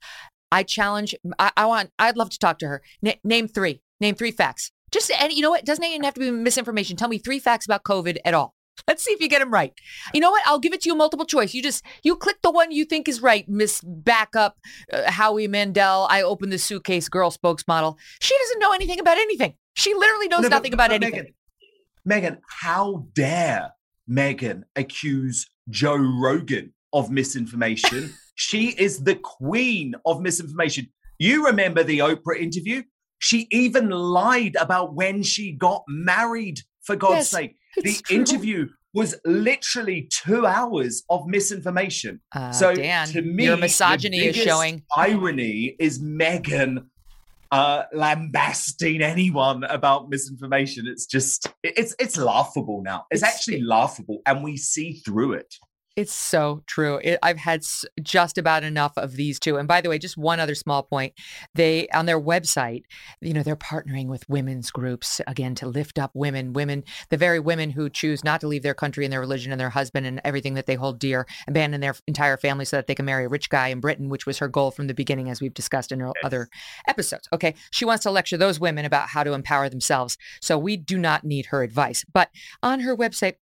I challenge. I, I want. I'd love to talk to her. N- name three. Name three facts. Just and you know what? Doesn't even have to be misinformation. Tell me three facts about COVID at all. Let's see if you get them right. You know what? I'll give it to you multiple choice. You just you click the one you think is right, Miss Backup uh, Howie Mandel. I open the suitcase girl spokesmodel. She doesn't know anything about anything. She literally knows no, nothing but, about but anything. Megyn, Meghan, how dare Meghan accuse Joe Rogan of misinformation? she is the queen of misinformation. You remember the Oprah interview? She even lied about when she got married, for God's yes, sake. The true. interview was literally two hours of misinformation. Uh, so Dan, to me, your misogyny is showing. Irony is Meghan uh, lambasting anyone about misinformation. It's just it's it's laughable now. It's, it's actually laughable, and we see through it. It's so true. It, I've had just about enough of these two. And by the way, just one other small point. They, on their website, you know, they're partnering with women's groups again to lift up women, women, the very women who choose not to leave their country and their religion and their husband and everything that they hold dear, abandon their entire family so that they can marry a rich guy in Britain, which was her goal from the beginning, as we've discussed in yes. other episodes. Okay. She wants to lecture those women about how to empower themselves. So we do not need her advice. But on her website,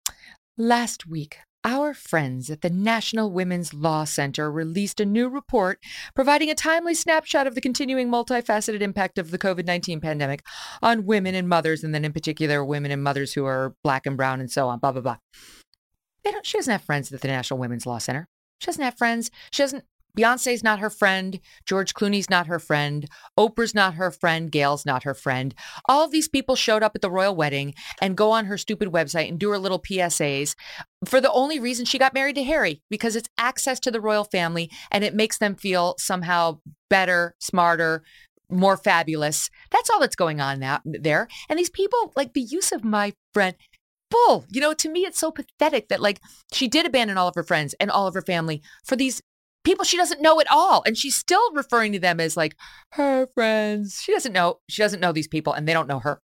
last week, our friends at the National Women's Law Center released a new report providing a timely snapshot of the continuing multifaceted impact of the COVID 19 pandemic on women and mothers, and then in particular, women and mothers who are black and brown and so on, blah, blah, blah. They don't, she doesn't have friends at the National Women's Law Center. She doesn't have friends. She doesn't Beyonce's not her friend. George Clooney's not her friend. Oprah's not her friend. Gayle's not her friend. All of these people showed up at the royal wedding and go on her stupid website and do her little PSAs for the only reason she got married to Harry, because it's access to the royal family and it makes them feel somehow better, smarter, more fabulous. That's all that's going on now, there. And these people, like the use of my friend, bull. You know, to me, it's so pathetic that like she did abandon all of her friends and all of her family for these people she doesn't know at all and she's still referring to them as like her friends. She doesn't know she doesn't know these people and they don't know her.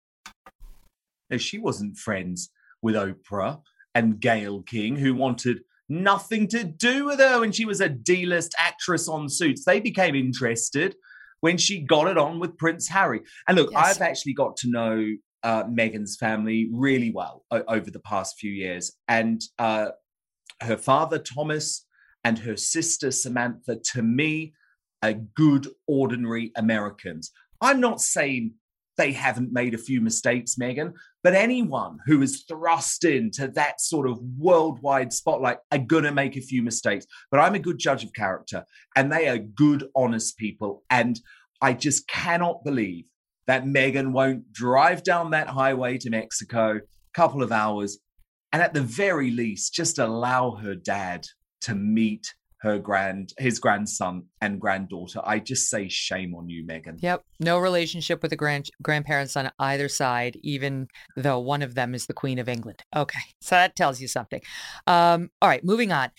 No, she wasn't friends with oprah and gayle king who wanted nothing to do with her when she was a d-list actress on suits they became interested when she got it on with prince harry. And look yes. i've actually got to know uh, meghan's family really well o- over the past few years and uh, her father thomas and her sister Samantha, to me, are good, ordinary Americans. I'm not saying they haven't made a few mistakes, Megyn, but anyone who is thrust into that sort of worldwide spotlight are going to make a few mistakes. But I'm a good judge of character, and they are good, honest people. And I just cannot believe that Meghan won't drive down that highway to Mexico, a couple of hours, and at the very least, just allow her dad to meet her grand his grandson and granddaughter. I just say shame on you, meghan Yep. No relationship with the grand grandparents on either side, even though one of them is the Queen of England. Okay. So that tells you something. Um, all right, moving on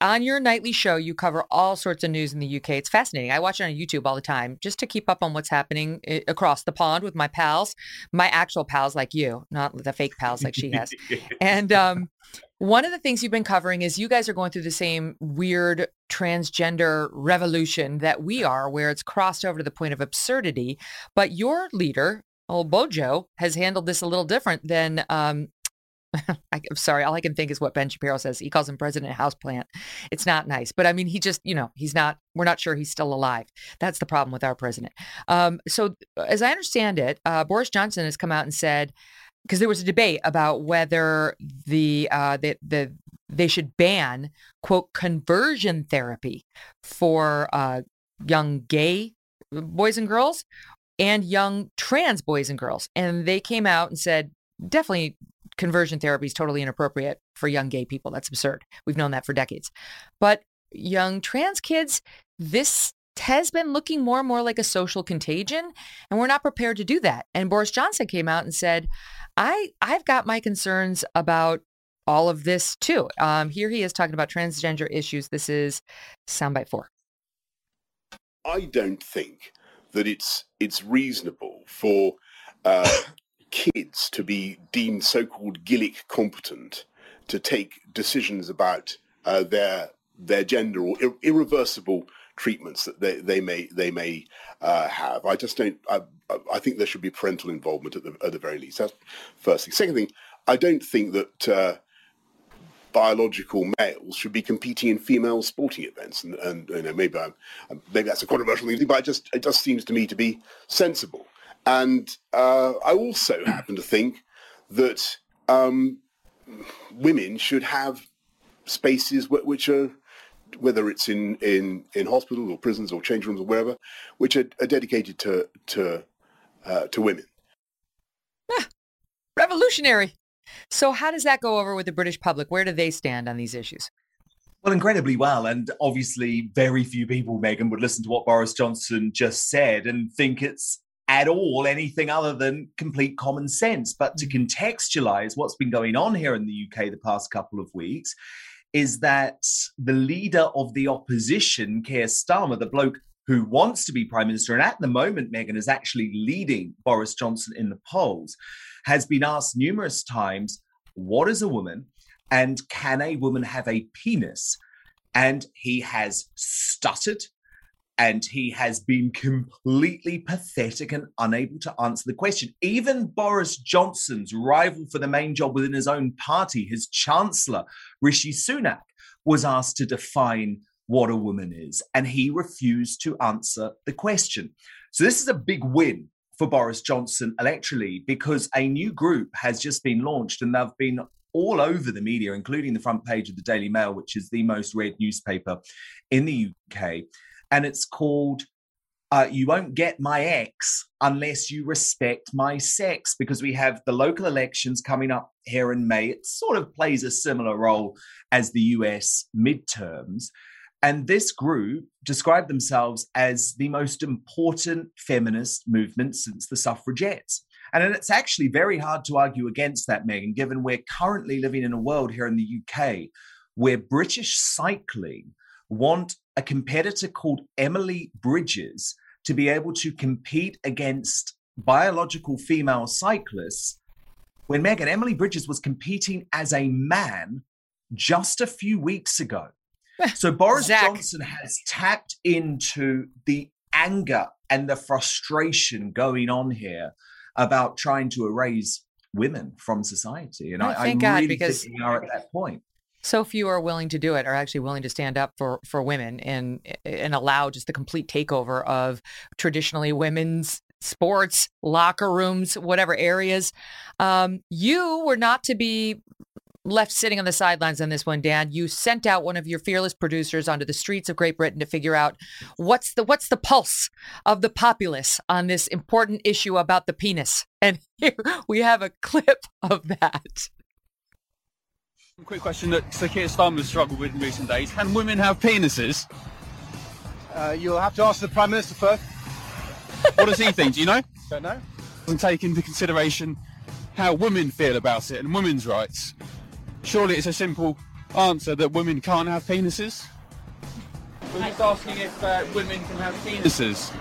on your nightly show, you cover all sorts of news in the UK. It's fascinating. I watch it on YouTube all the time just to keep up on what's happening eh, across the pond with my pals, my actual pals like you, not the fake pals like she has. and um, one of the things you've been covering is you guys are going through the same weird transgender revolution that we are, where it's crossed over to the point of absurdity. But your leader, old Bojo, has handled this a little different than um, I, am sorry, all I can think is what Ben Shapiro says. He calls him President Houseplant. It's not nice, but I mean, he just, you know, he's not. We're not sure he's still alive. That's the problem with our president. Um, so, as I understand it, uh, Boris Johnson has come out and said because there was a debate about whether the uh, the, the they should ban quote conversion therapy for uh, young gay boys and girls and young trans boys and girls. And they came out and said, definitely conversion therapy is totally inappropriate for young gay people. That's absurd. We've known that for decades. But young trans kids, this has been looking more and more like a social contagion and we're not prepared to do that and boris johnson came out and said i i've got my concerns about all of this too. Um, here he is talking about transgender issues. This is soundbite four. I don't think that it's it's reasonable for uh, kids to be deemed so-called gillick competent to take decisions about uh, their their gender or ir- irreversible treatments that they, they may they may uh, have. I just don't. I, I think there should be parental involvement at the at the very least. That's first thing. Second thing, I don't think that uh, biological males should be competing in female sporting events. And, and you know, maybe I'm, maybe that's a controversial thing, but it just it just seems to me to be sensible. And uh, I also happen to think that um, women should have spaces which are whether it's in, in, in hospitals or prisons or change rooms or wherever, which are, are dedicated to to uh, to women. Ah, revolutionary. So how does that go over with the British public? Where do they stand on these issues? Well, incredibly well. And obviously, very few people, Megyn, would listen to what Boris Johnson just said and think it's at all anything other than complete common sense. But to mm. contextualize what's been going on here in the UK the past couple of weeks, is that the leader of the opposition, Keir Starmer, the bloke who wants to be prime minister, and at the moment, Megyn is actually leading Boris Johnson in the polls, has been asked numerous times, What is a woman? And can a woman have a penis? And he has stuttered and he has been completely pathetic and unable to answer the question. Even Boris Johnson's rival for the main job within his own party, his chancellor, Rishi Sunak, was asked to define what a woman is, and he refused to answer the question. So, this is a big win for Boris Johnson electorally because a new group has just been launched and they've been all over the media, including the front page of the Daily Mail, which is the most read newspaper in the UK and it's called uh, You Won't Get My Ex Unless You Respect My Sex, because we have the local elections coming up here in May. It sort of plays a similar role as the US midterms. And this group described themselves as the most important feminist movement since the suffragettes. And it's actually very hard to argue against that, Megyn, given we're currently living in a world here in the UK where British cycling want a competitor called Emily Bridges to be able to compete against biological female cyclists when Megyn Emily Bridges was competing as a man just a few weeks ago. So Boris Zach. Johnson has tapped into the anger and the frustration going on here about trying to erase women from society. And oh, I, thank I God, really because think we are at that point so few are willing to do it are actually willing to stand up for for women and and allow just the complete takeover of traditionally women's sports locker rooms whatever areas. Um, you were not to be left sitting on the sidelines on this one dan. You sent out one of your fearless producers onto the streets of great britain to figure out what's the what's the pulse of the populace on this important issue about the penis. And here we have a clip of that quick question that Sir Keir Starmer has struggled with in recent days. Can women have penises? Uh, you'll have to ask the Prime Minister first. what does he think? Do you know? Don't know. Doesn't take into consideration how women feel about it and women's rights. Surely it's a simple answer that women can't have penises? We're just asking if uh, women can have penises.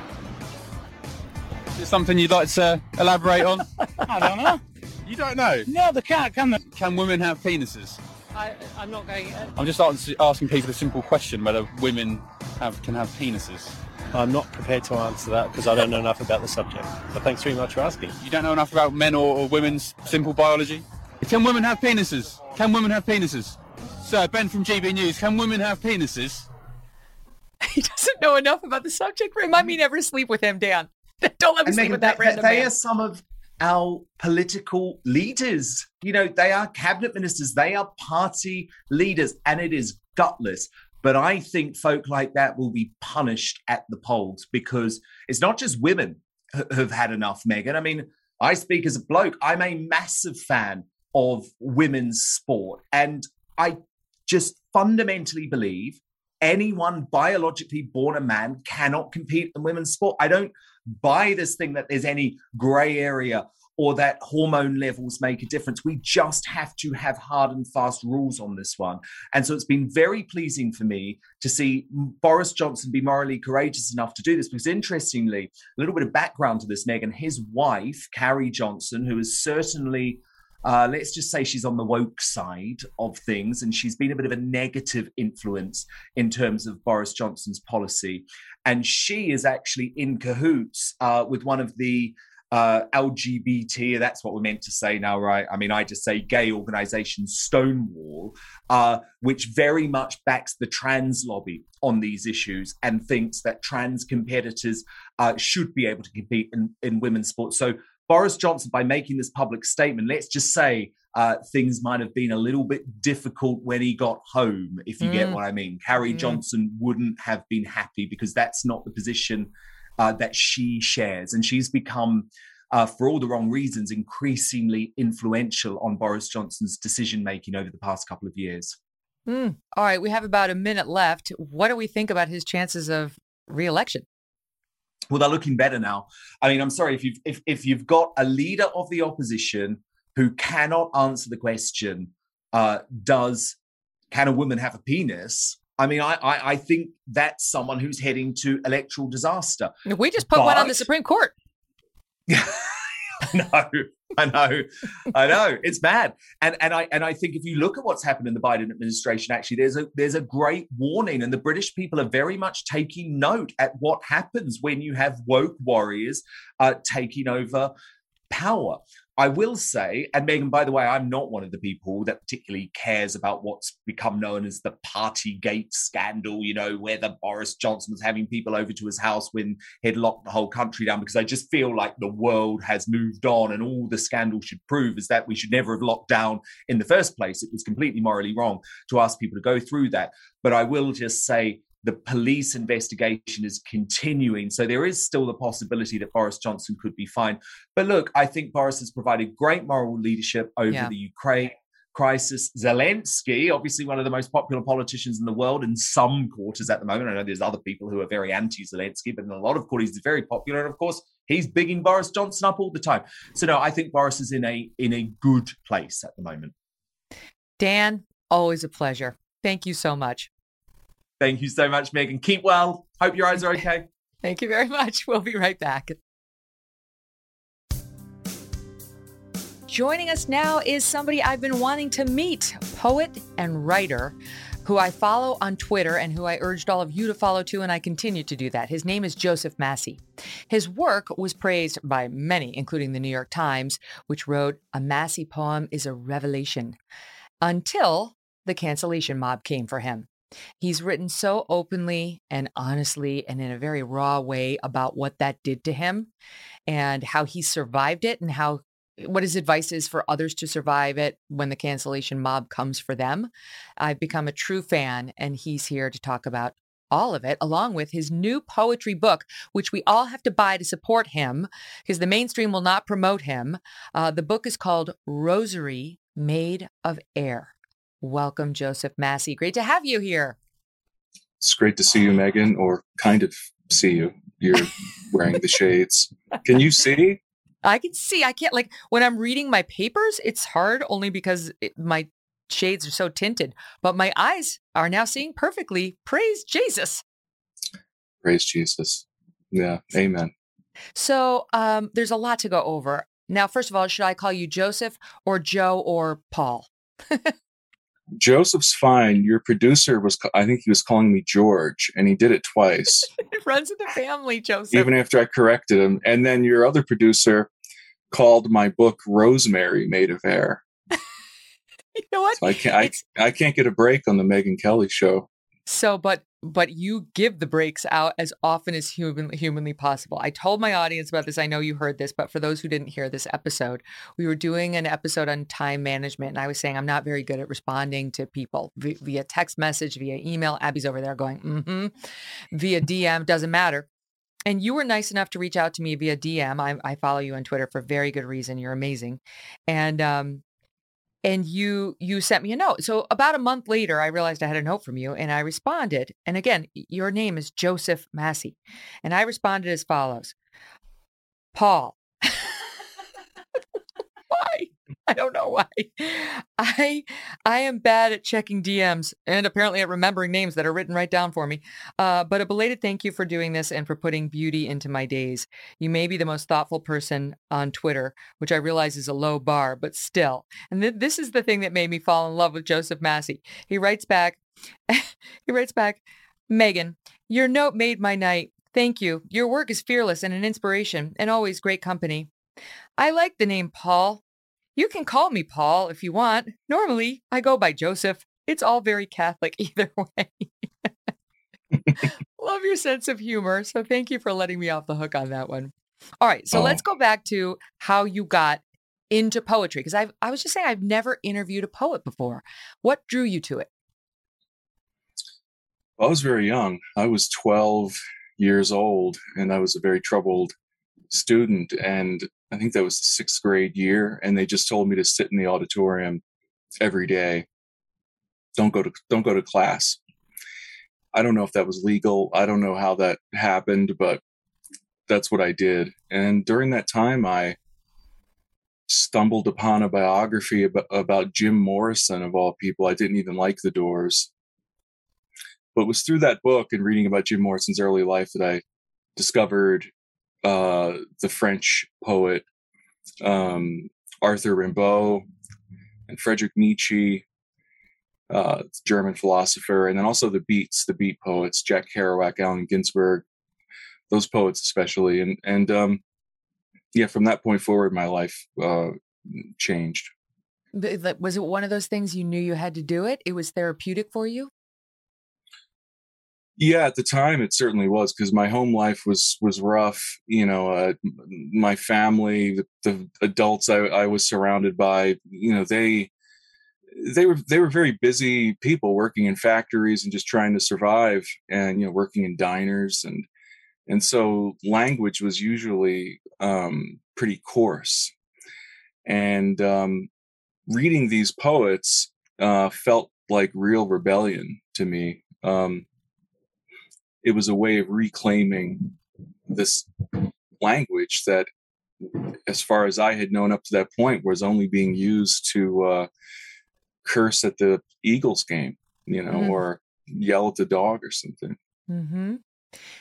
Is it something you'd like to elaborate on? I don't know. You don't know? No, they can't, can they? Can women have penises? I, am not going. Uh... I'm just asking people a simple question: whether women have can have penises. I'm not prepared to answer that because I don't know enough about the subject. But thanks very much for asking. You don't know enough about men or, or women's simple biology. Can women have penises? Can women have penises? Sir, Ben from GB News. Can women have penises? He doesn't know enough about the subject. Remind me never sleep with him, Dan. Don't let me and sleep with that, that random They man. are some of our political leaders. You know, they are cabinet ministers, they are party leaders, and it is gutless. But I think folk like that will be punished at the polls because it's not just women who've had enough, Megyn. I mean, I speak as a bloke. I'm a massive fan of women's sport. And I just fundamentally believe anyone biologically born a man cannot compete in women's sport. I don't buy this thing that there's any gray area or that hormone levels make a difference. We just have to have hard and fast rules on this one. And so it's been very pleasing for me to see Boris Johnson be morally courageous enough to do this. Because interestingly, a little bit of background to this, Megyn, his wife, Carrie Johnson, who is certainly uh, let's just say she's on the woke side of things, and she's been a bit of a negative influence in terms of Boris Johnson's policy. And she is actually in cahoots uh, with one of the uh, LGBT, that's what we're meant to say now, right? I mean, I just say gay organization Stonewall, uh, which very much backs the trans lobby on these issues and thinks that trans competitors uh, should be able to compete in, in women's sports. So, Boris Johnson, by making this public statement, let's just say uh, things might have been a little bit difficult when he got home, if you mm. get what I mean. Carrie mm. Johnson wouldn't have been happy because that's not the position uh, that she shares. And she's become, uh, for all the wrong reasons, increasingly influential on Boris Johnson's decision making over the past couple of years. Mm. All right, we have about a minute left. What do we think about his chances of reelection? Well, they're looking better now. I mean, I'm sorry if you've if, if you've got a leader of the opposition who cannot answer the question, uh, does can a woman have a penis? I mean, I, I, I think that's someone who's heading to electoral disaster. We just put but, one on the Supreme Court. no, I know, I know, it's bad, and and I and I think if you look at what's happened in the Biden administration, actually, there's a there's a great warning, and the British people are very much taking note at what happens when you have woke warriors uh, taking over power. I will say, and Megyn, by the way, I'm not one of the people that particularly cares about what's become known as the Partygate scandal, you know, whether Boris Johnson was having people over to his house when he'd locked the whole country down, because I just feel like the world has moved on and all the scandal should prove is that we should never have locked down in the first place. It was completely morally wrong to ask people to go through that. But I will just say, the police investigation is continuing. So there is still the possibility that Boris Johnson could be fined. But look, I think Boris has provided great moral leadership over yeah. the Ukraine crisis. Zelensky, obviously one of the most popular politicians in the world in some quarters at the moment. I know there's other people who are very anti Zelensky, but in a lot of quarters, he's very popular. And of course, he's bigging Boris Johnson up all the time. So no, I think Boris is in a in a good place at the moment. Dan, always a pleasure. Thank you so much. Thank you so much, Megyn. Keep well. Hope your eyes are okay. Thank you very much. We'll be right back. Joining us now is somebody I've been wanting to meet, poet and writer who I follow on Twitter and who I urged all of you to follow too, and I continue to do that. His name is Joseph Massey. His work was praised by many, including the New York Times, which wrote, A Massey poem is a revelation, until the cancellation mob came for him. He's written so openly and honestly and in a very raw way about what that did to him and how he survived it and how what his advice is for others to survive it when the cancellation mob comes for them. I've become a true fan and he's here to talk about all of it, along with his new poetry book, which we all have to buy to support him because the mainstream will not promote him. Uh, the book is called Rosary Made of Air. Welcome, Joseph Massey. Great to have you here. It's great to see you, Megyn, or kind of see you. You're wearing the shades. Can you see? I can see. I can't, like, when I'm reading my papers, it's hard only because it, my shades are so tinted, but my eyes are now seeing perfectly. Praise Jesus. Praise Jesus. Yeah. Amen. So um, there's a lot to go over. Now, first of all, should I call you Joseph or Joe or Paul? Joseph's fine. Your producer was, I think he was calling me George, and he did it twice. it runs in the family, Joseph. Even after I corrected him. And then your other producer called my book Rosemary Made of Air. you know what? So I can't, I, I can't get a break on the Megyn Kelly show. So, but but you give the breaks out as often as human, humanly possible. I told my audience about this. I know you heard this, but for those who didn't hear this episode, we were doing an episode on time management, and I was saying I'm not very good at responding to people via text message, via email. Abby's over there going, mm-hmm, via DM doesn't matter. and you were nice enough to reach out to me via DM. I, I follow you on Twitter for very good reason. You're amazing, and um, and you you sent me a note. So about a month later, I realized I had a note from you, and I responded. And again, your name is Joseph Massey, and I responded as follows: Paul. why? I don't know why. I I am bad at checking DMs and apparently at remembering names that are written right down for me. Uh, but a belated thank you for doing this and for putting beauty into my days. You may be the most thoughtful person on Twitter, which I realize is a low bar, but still. And th- this is the thing that made me fall in love with Joseph Massey. He writes back. he writes back, Megyn, your note made my night. Thank you. Your work is fearless and an inspiration, and always great company. I like the name Paul. You can call me Paul if you want. Normally, I go by Joseph. It's all very Catholic either way. Love your sense of humor. So thank you for letting me off the hook on that one. All right. So Oh. let's go back to how you got into poetry because I I was just saying I've never interviewed a poet before. What drew you to it? I was very young. I was 12 years old and I was a very troubled student. And I think that was the sixth grade year. And they just told me to sit in the auditorium every day. Don't go to, don't go to class. I don't know if that was legal. I don't know how that happened, but that's what I did. And during that time, I stumbled upon a biography about, about Jim Morrison, of all people. I didn't even like the doors but it was through that book and reading about Jim Morrison's early life that I discovered uh, the French poet um, Arthur Rimbaud and Friedrich Nietzsche, uh, German philosopher, and then also the Beats, the Beat poets, Jack Kerouac, Allen Ginsberg, those poets especially, and and um, yeah, from that point forward, my life uh, changed. Was it one of those things you knew you had to do it? It was therapeutic for you? Yeah, at the time it certainly was because my home life was was rough. You know, uh, my family, the, the adults I, I was surrounded by, you know, they they were they were very busy people working in factories and just trying to survive, and you know, working in diners and and so language was usually um, pretty coarse, and um, reading these poets uh, felt like real rebellion to me. Um, it was a way of reclaiming this language that as far as i had known up to that point was only being used to uh, curse at the eagles game you know Mhm. or yell at the dog or something hmm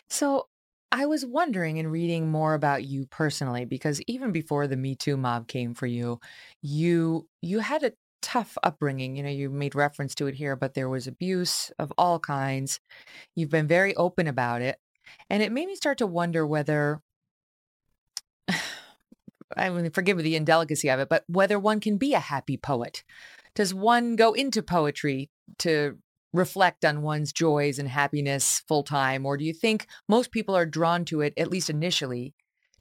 So I was wondering in reading more about you personally, because even before the Me Too mob came for you, you you had a tough upbringing. You know, you made reference to it here, but there was abuse of all kinds. You've been very open about it. And it made me start to wonder whether I mean, forgive me the indelicacy of it, but whether one can be a happy poet. Does one go into poetry to reflect on one's joys and happiness full time? Or do you think most people are drawn to it, at least initially,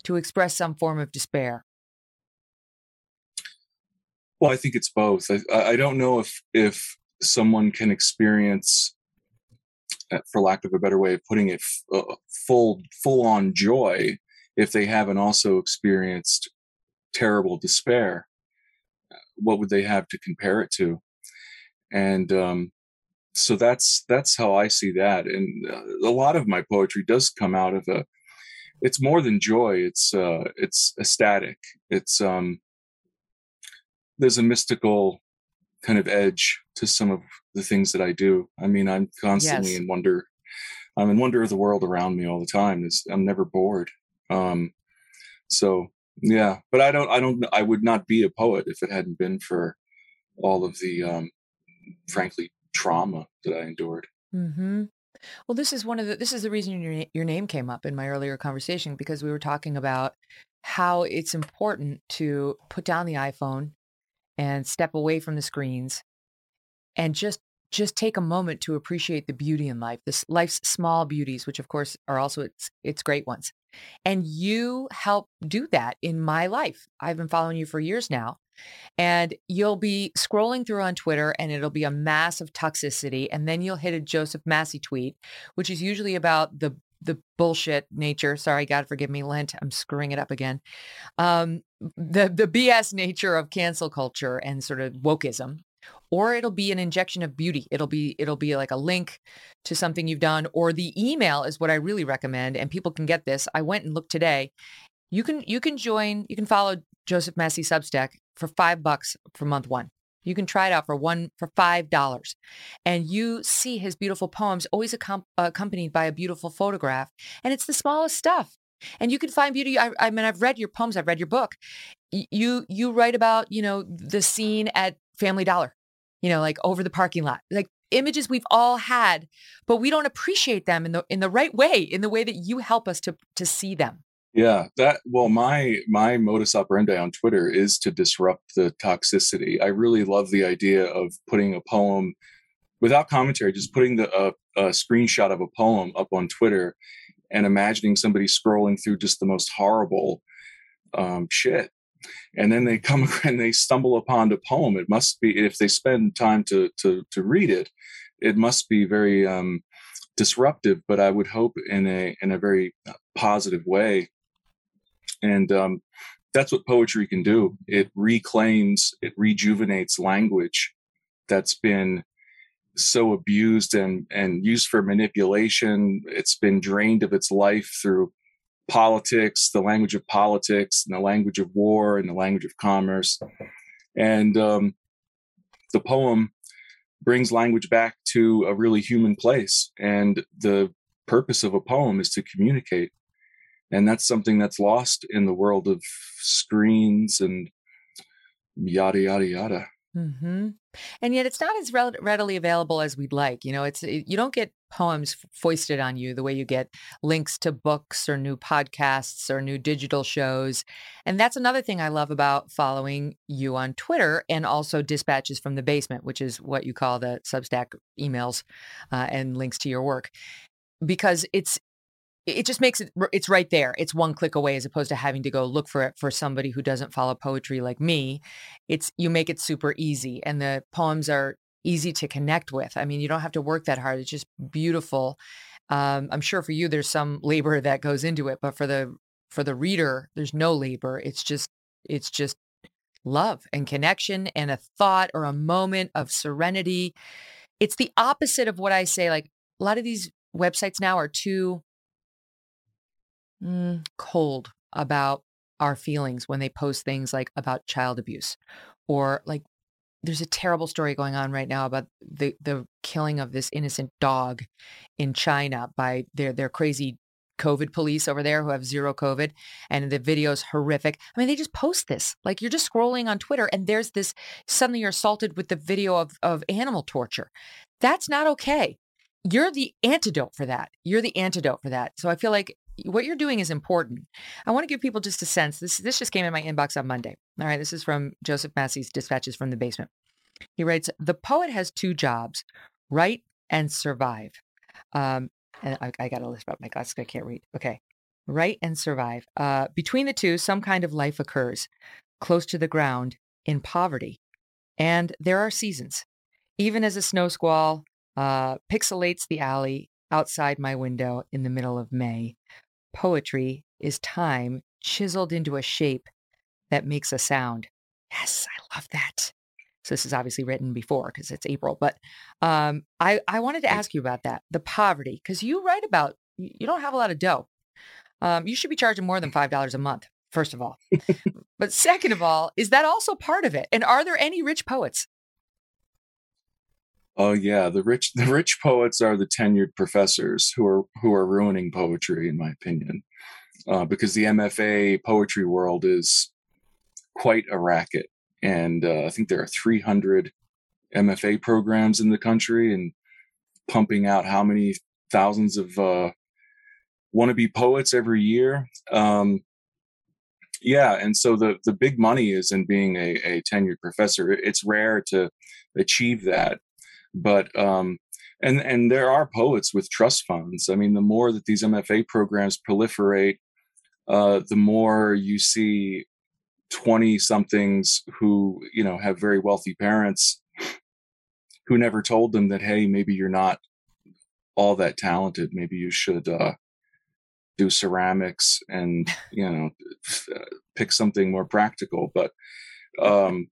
to express some form of despair? Well i think it's both. I, I don't know if if someone can experience uh, for lack of a better way of putting it uh, full full on joy if they haven't also experienced terrible despair. What would they have to compare it to? And um so that's that's how i see that. And uh, a lot of my poetry does come out of a it's more than joy. It's uh it's ecstatic. It's um there's a mystical kind of edge to some of the things that i do. I mean i'm constantly Yes. in wonder i'm in wonder of the world around me all the time. It's, i'm never bored. Um so yeah but i don't i don't i would not be a poet if it hadn't been for all of the um frankly trauma that i endured. Hmm Well, this is one of the this is the reason your your name came up in my earlier conversation because we were talking about how it's important to put down the iPhone and step away from the screens and just just take a moment to appreciate the beauty in life, this life's small beauties, which of course are also its its great ones. And you help do that in my life. I've been following you for years now. And you'll be scrolling through on Twitter and it'll be a mass of toxicity. And then you'll hit a Joseph Massey tweet, which is usually about the the bullshit nature. Sorry, God forgive me, Lent. I'm screwing it up again. Um, the the BS nature of cancel culture and sort of wokeism, or it'll be an injection of beauty. It'll be it'll be like a link to something you've done, or the email is what I really recommend. And people can get this. I went and looked today. You can you can join. You can follow Joseph Massey Substack for five bucks for month one. You can try it out for one for five dollars, and you see his beautiful poems always accom- accompanied by a beautiful photograph, and it's the smallest stuff. And you can find beauty. I, I mean, I've read your poems. I've read your book. You you write about you know the scene at Family Dollar, you know, like over the parking lot, like images we've all had, but we don't appreciate them in the in the right way, in the way that you help us to to see them. Yeah, that well, my my modus operandi on Twitter is to disrupt the toxicity. I really love the idea of putting a poem without commentary, just putting the uh, a screenshot of a poem up on Twitter and imagining somebody scrolling through just the most horrible um, shit, and then they come and they stumble upon a poem. It must be if they spend time to to to read it, it must be very um, disruptive. But I would hope in a in a very positive way and um, that's what poetry can do. It reclaims it rejuvenates language that's been so abused and and used for manipulation. It's been drained of its life through politics the language of politics and the language of war and the language of commerce. And um, the poem brings language back to a really human place. And the purpose of a poem is to communicate and that's something that's lost in the world of screens and yada yada yada. Mm-hmm. and yet it's not as readily available as we'd like you know it's you don't get poems foisted on you the way you get links to books or new podcasts or new digital shows. And that's another thing i love about following you on twitter and also dispatches from the basement which is what you call the substack emails uh, and links to your work. Because it's it just makes it it's right there. It's one click away as opposed to having to go look for it for somebody who doesn't follow poetry like me. It's you make it super easy and the poems are easy to connect with. I mean you don't have to work that hard. It's just beautiful. Um, i'm sure for you there's some labor that goes into it but for the for the reader there's no labor. It's just it's just love and connection and a thought or a moment of serenity. It's the opposite of what i say like a lot of these websites now are too mm, cold about our feelings when they post things like about child abuse or like there's a terrible story going on right now about the the killing of this innocent dog in China by their their crazy COVID police over there who have zero COVID and the video's horrific. I mean, they just post this. Like you're just scrolling on Twitter and there's this suddenly you're assaulted with the video of, of animal torture. That's not okay. You're the antidote for that. You're the antidote for that. So I feel like what you're doing is important. I want to give people just a sense. This this just came in my inbox on Monday. All right, this is from Joseph Massey's Dispatches from the Basement. He writes, "The poet has two jobs: write and survive." Um, and I, I got to list up my glasses. I can't read. Okay, write and survive. Uh, between the two, some kind of life occurs, close to the ground, in poverty, and there are seasons. Even as a snow squall uh, pixelates the alley outside my window in the middle of May, Poetry is time chiseled into a shape that makes a sound. Yes, I love that. So this is obviously written before because it's April, but um, I I wanted to ask you about that the poverty because you write about you don't have a lot of dough. Um, you should be charging more than five dollars a month. First of all, but second of all, is that also part of it? And are there any rich poets? Oh yeah, the rich the rich poets are the tenured professors who are who are ruining poetry, in my opinion, uh, because the MFA poetry world is quite a racket, and uh, I think there are 300 MFA programs in the country, and pumping out how many thousands of uh, wannabe poets every year. Um, yeah, and so the the big money is in being a, a tenured professor. It's rare to achieve that but um, and and there are poets with trust funds. I mean, the more that these MFA programs proliferate, uh, the more you see twenty somethings who you know have very wealthy parents who never told them that hey maybe you're not all that talented. Maybe you should uh, do ceramics and you know pick something more practical. But um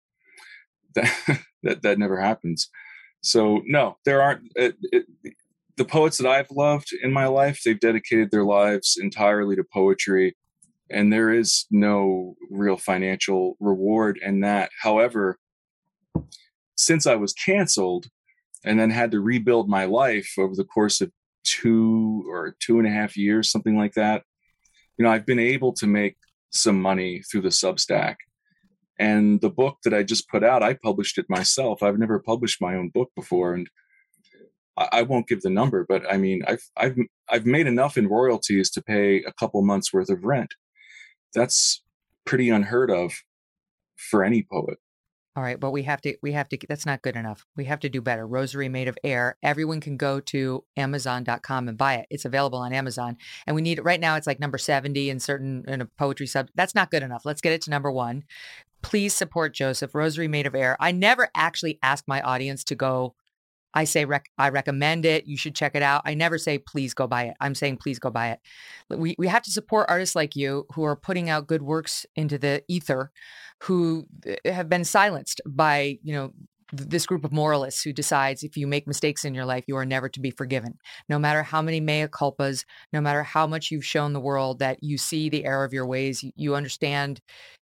that that, that never happens so no there aren't it, it, the poets that i've loved in my life they've dedicated their lives entirely to poetry and there is no real financial reward in that however since i was canceled and then had to rebuild my life over the course of two or two and a half years, something like that. You know, I've been able to make some money through the Substack. And the book that I just put out, I published it myself. I've never published my own book before, and I, I won't give the number, but I mean, I've I've I've made enough in royalties to pay a couple months worth of rent. That's pretty unheard of for any poet. All right, but we have to we have to that's not good enough. We have to do better. Rosary made of air. Everyone can go to amazon.com and buy it. It's available on Amazon. And we need it right now it's like number 70 in certain in a poetry sub. That's not good enough. Let's get it to number 1. Please support Joseph. Rosary made of air. I never actually ask my audience to go I say rec- I recommend it. You should check it out. I never say please go buy it. I'm saying please go buy it. We we have to support artists like you who are putting out good works into the ether, who eh, have been silenced by you know this group of moralists who decides if you make mistakes in your life, you are never to be forgiven. No matter how many mea culpas, no matter how much you've shown the world that you see the error of your ways, you, understand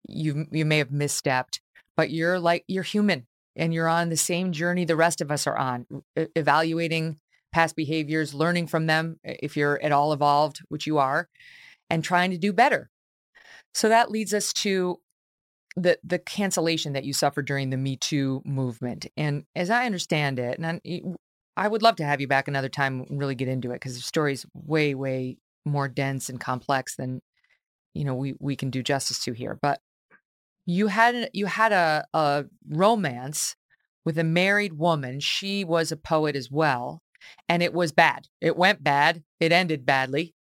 you you may have misstepped, but you're like you're human and you're on the same journey the rest of us are on, evaluating past behaviors, learning from them if you're at all evolved, which you are, and trying to do better. So that leads us to the the cancellation that you suffered during the Me Too movement. And as I understand it, and I, I would love to have you back another time and really get into it because the story's way, way more dense and complex than you know we we can do justice to here. But you had you had a, a romance with a married woman. She was a poet as well, and it was bad. It went bad. It ended badly.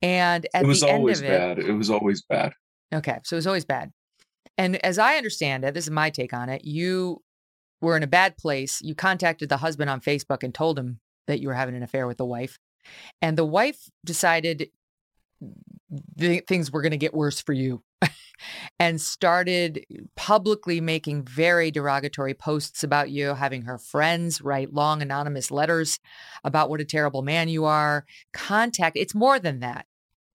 And at it was the end always of it, bad. It was always bad. Okay, so it was always bad. And as I understand it, this is my take on it. You were in a bad place. You contacted the husband on Facebook and told him that you were having an affair with the wife. And the wife decided th- things were going to get worse for you and started publicly making very derogatory posts about you, having her friends write long anonymous letters about what a terrible man you are. Contact, it's more than that.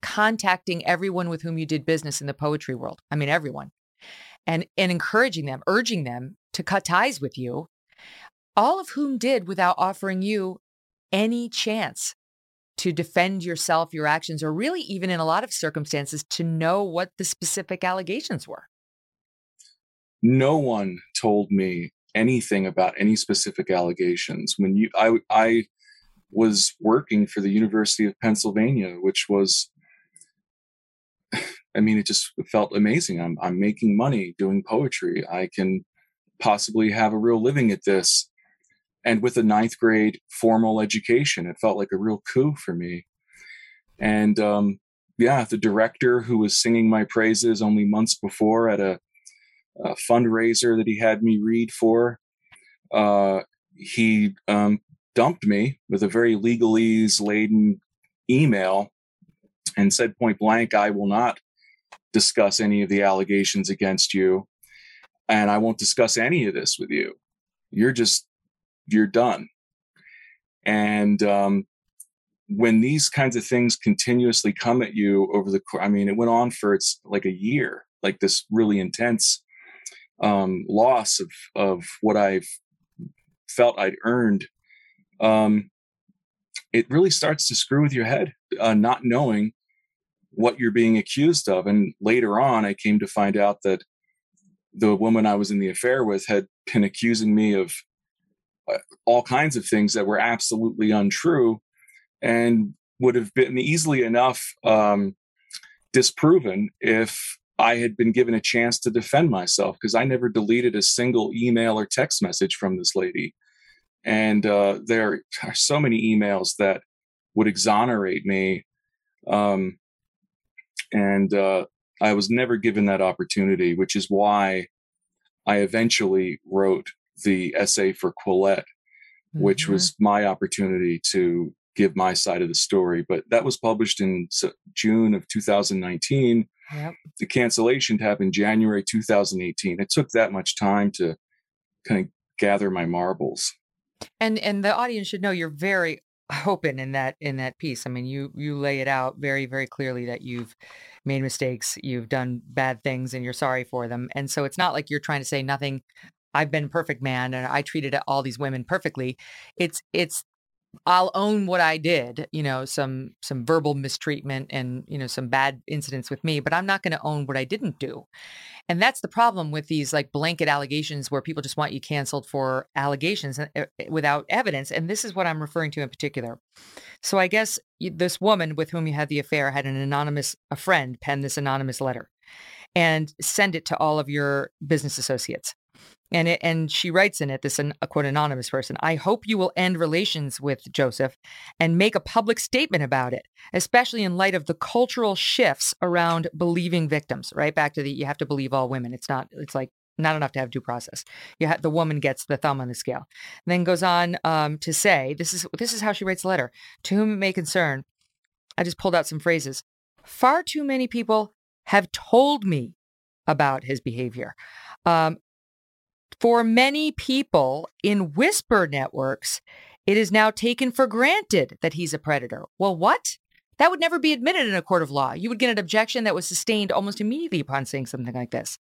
Contacting everyone with whom you did business in the poetry world. I mean, everyone. And, and encouraging them, urging them to cut ties with you, all of whom did without offering you any chance to defend yourself, your actions, or really even in a lot of circumstances to know what the specific allegations were? No one told me anything about any specific allegations. When you, I, I was working for the University of Pennsylvania, which was, I mean, it just felt amazing. I'm, I'm making money doing poetry. I can possibly have a real living at this and with a ninth grade formal education. It felt like a real coup for me. And um, yeah, the director who was singing my praises only months before at a, a fundraiser that he had me read for, uh, he um, dumped me with a very legalese laden email and said point blank, I will not discuss any of the allegations against you. And I won't discuss any of this with you. You're just you're done. And um, when these kinds of things continuously come at you over the I mean, it went on for it's like a year, like this really intense um, loss of of what I've felt I'd earned. Um, it really starts to screw with your head, uh, not knowing what you're being accused of. And later on, I came to find out that the woman I was in the affair with had been accusing me of all kinds of things that were absolutely untrue and would have been easily enough um, disproven if I had been given a chance to defend myself because I never deleted a single email or text message from this lady. And uh, there are so many emails that would exonerate me. Um, and uh, I was never given that opportunity, which is why I eventually wrote the essay for Quillette, mm-hmm. which was my opportunity to give my side of the story. But that was published in June of 2019. Yep. The cancellation happened January 2018. It took that much time to kind of gather my marbles. And and the audience should know you're very open in that in that piece. I mean, you you lay it out very very clearly that you've made mistakes, you've done bad things, and you're sorry for them. And so it's not like you're trying to say nothing. I've been perfect man, and I treated all these women perfectly. It's it's I'll own what I did, you know, some some verbal mistreatment and, you know, some bad incidents with me, but I'm not going to own what I didn't do. And that's the problem with these like blanket allegations where people just want you canceled for allegations uh, uh, without evidence. And this is what I'm referring to in particular. So I guess this woman with whom you had the affair had an anonymous a friend pen this anonymous letter and send it to all of your business associates. And it, and she writes in it, this a quote anonymous person. I hope you will end relations with Joseph and make a public statement about it, especially in light of the cultural shifts around believing victims. Right back to the you have to believe all women. It's not. It's like not enough to have due process. You the woman gets the thumb on the scale. And then goes on um, to say, this is this is how she writes the letter. To whom it may concern, I just pulled out some phrases. Far too many people have told me about his behavior. Um, for many people in whisper networks, it is now taken for granted that he's a predator. Well, what? That would never be admitted in a court of law. You would get an objection that was sustained almost immediately upon saying something like this.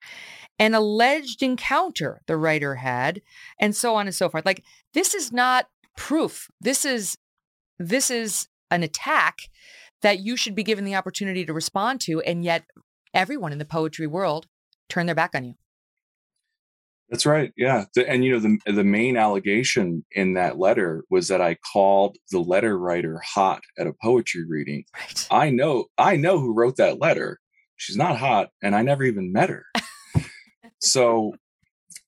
An alleged encounter the writer had, and so on and so forth. Like this is not proof. This is this is an attack that you should be given the opportunity to respond to, and yet everyone in the poetry world turn their back on you. That's right. Yeah. The, and you know the the main allegation in that letter was that I called the letter writer hot at a poetry reading. Right. I know I know who wrote that letter. She's not hot and I never even met her. so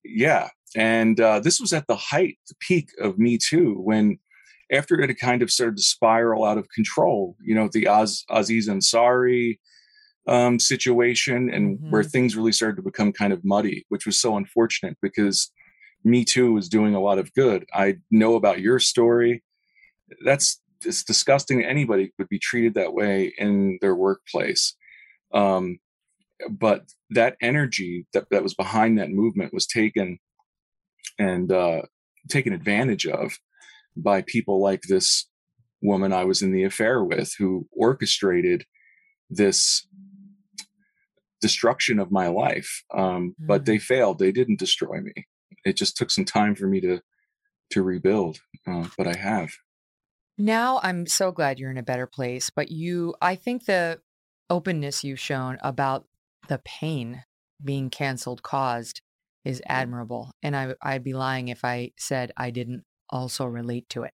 yeah, and uh, this was at the height, the peak of Me Too when after it had kind of started to spiral out of control, you know, the Oz, Aziz Ansari um, situation and mm-hmm. where things really started to become kind of muddy, which was so unfortunate because Me Too was doing a lot of good. I know about your story. That's it's disgusting. Anybody would be treated that way in their workplace. Um, but that energy that, that was behind that movement was taken and uh, taken advantage of by people like this woman I was in the affair with, who orchestrated this destruction of my life. Um, mm. But they failed. They didn't destroy me. It just took some time for me to to rebuild. Uh, but I have. Now I'm so glad you're in a better place. But you, I think the openness you've shown about the pain being canceled caused is admirable. And I, I'd be lying if I said I didn't also relate to it.